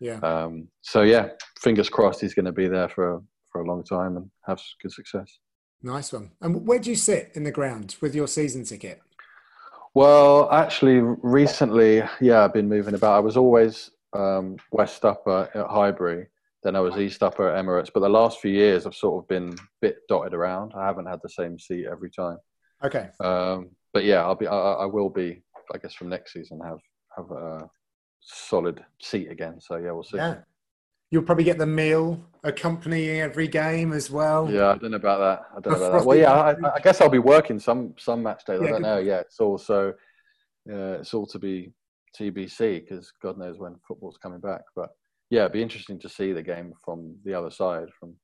yeah um, so yeah fingers crossed he's going to be there for for a long time and have good success nice one and where do you sit in the ground with your season ticket well actually recently yeah i've been moving about i was always um, west upper at highbury then i was east upper at emirates but the last few years i've sort of been a bit dotted around i haven't had the same seat every time okay um, but yeah, I'll be. I, I, will be. I guess from next season have have a solid seat again. So yeah, we'll see. Yeah. You'll probably get the meal accompanying every game as well. Yeah, I don't know about that. I don't know about that. Well, yeah, I, I, guess I'll be working some some match days. Yeah, I don't know. Yeah, it's also uh, it's all to be TBC because God knows when football's coming back. But yeah, it'd be interesting to see the game from the other side, from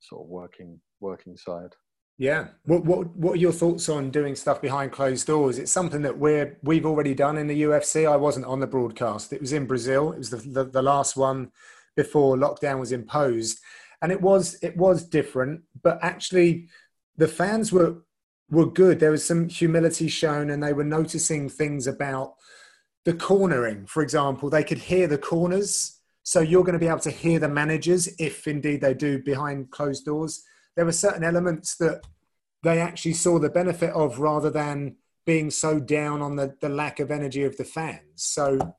sort of working working side. Yeah. What what what are your thoughts on doing stuff behind closed doors? It's something that we're we've already done in the UFC. I wasn't on the broadcast. It was in Brazil. It was the, the, the last one before lockdown was imposed. And it was it was different, but actually the fans were were good. There was some humility shown and they were noticing things about the cornering, for example. They could hear the corners. So you're going to be able to hear the managers if indeed they do behind closed doors there were certain elements that they actually saw the benefit of rather than being so down on the, the lack of energy of the fans. So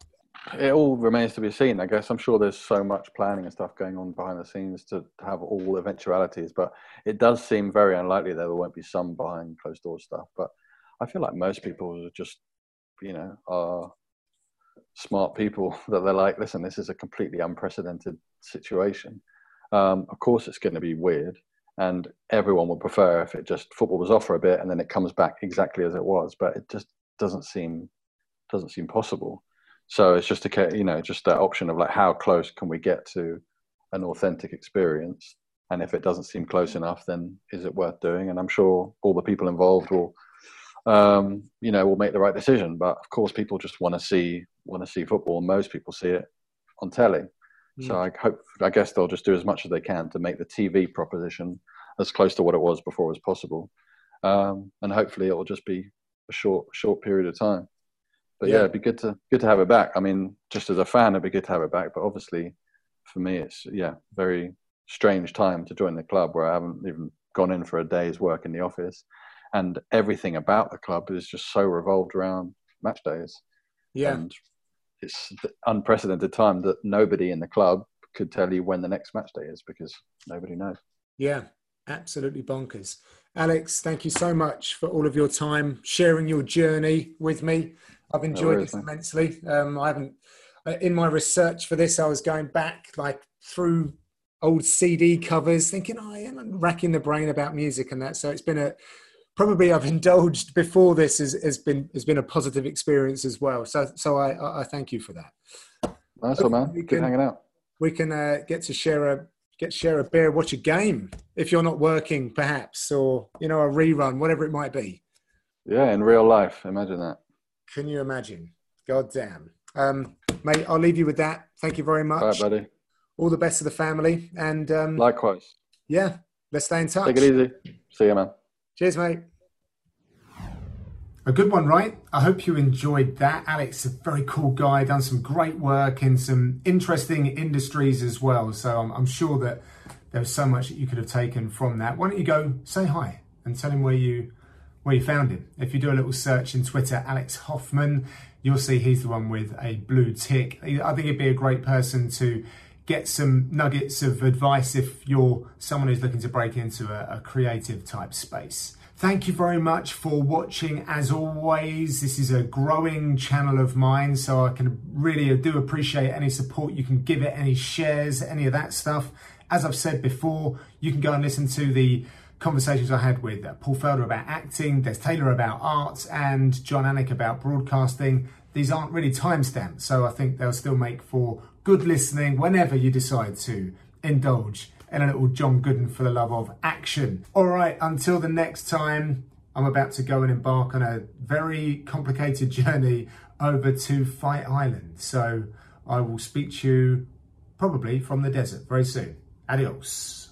it all remains to be seen. I guess I'm sure there's so much planning and stuff going on behind the scenes to, have all eventualities, but it does seem very unlikely that there won't be some behind closed door stuff. But I feel like most people are just, you know, are smart people [LAUGHS] that they're like, listen, this is a completely unprecedented situation. Um, of course, it's going to be weird and everyone would prefer if it just football was off for a bit and then it comes back exactly as it was but it just doesn't seem doesn't seem possible so it's just a you know just that option of like how close can we get to an authentic experience? And if it doesn't seem close enough then is it worth doing? And i'm sure all the people involved will um, you know will make the right decision. But of course people just want to see want to see football and most people see it on telly. So mm. I hope, I guess they'll just do as much as they can to make the TV proposition as close to what it was before as possible, um, and hopefully it will just be a short, short period of time. But yeah. yeah, it'd be good to good to have it back. I mean, just as a fan, it'd be good to have it back. But obviously, for me, it's yeah, very strange time to join the club where I haven't even gone in for a day's work in the office, and everything about the club is just so revolved around match days. Yeah, and it's unprecedented time that nobody in the club could tell you when the next match day is because nobody knows. Yeah, absolutely bonkers. Alex, thank you so much for all of your time sharing your journey with me. I've enjoyed no this immensely. Um, I haven't, uh, in my research for this, I was going back like through old CD covers, thinking, oh, yeah, I'm racking the brain about music and that. So it's been a probably I've [LAUGHS] indulged before this has, has been has been a positive experience as well. So so I, I thank you for that. Nice one, man. Good can, hanging out. We can uh, get to share a get share a beer, watch a game if you're not working, perhaps, or you know a rerun, whatever it might be. Yeah, in real life, imagine that. Can you imagine? God damn. Um, mate, I'll leave you with that. Thank you very much. All right, buddy. All the best to the family, and um, likewise. Yeah, let's stay in touch. Take it easy. See you, man. Cheers, mate. A good one, right? I hope you enjoyed that. Alex, a very cool guy, done some great work in some interesting industries as well. So I'm, I'm sure that there was so much that you could have taken from that. Why don't you go say hi and tell him where you where you found him? If you do a little search in Twitter, Alex Hoffman, you'll see he's the one with a blue tick. I think he'd be a great person to get some nuggets of advice if you're someone who's looking to break into a, a creative type space. Thank you very much for watching as always. This is a growing channel of mine, so I can really uh, do appreciate any support you can give it, any shares, any of that stuff. As I've said before, you can go and listen to the conversations I had with uh, Paul Felder about acting, Des Taylor about art, and Jon Anik about broadcasting. These aren't really timestamped, so I think they'll still make for good listening whenever you decide to indulge in a little John Gooden for the love of action. All right, until the next time, I'm about to go and embark on a very complicated [LAUGHS] journey over to Fight Island. So I will speak to you probably from the desert very soon. Adios.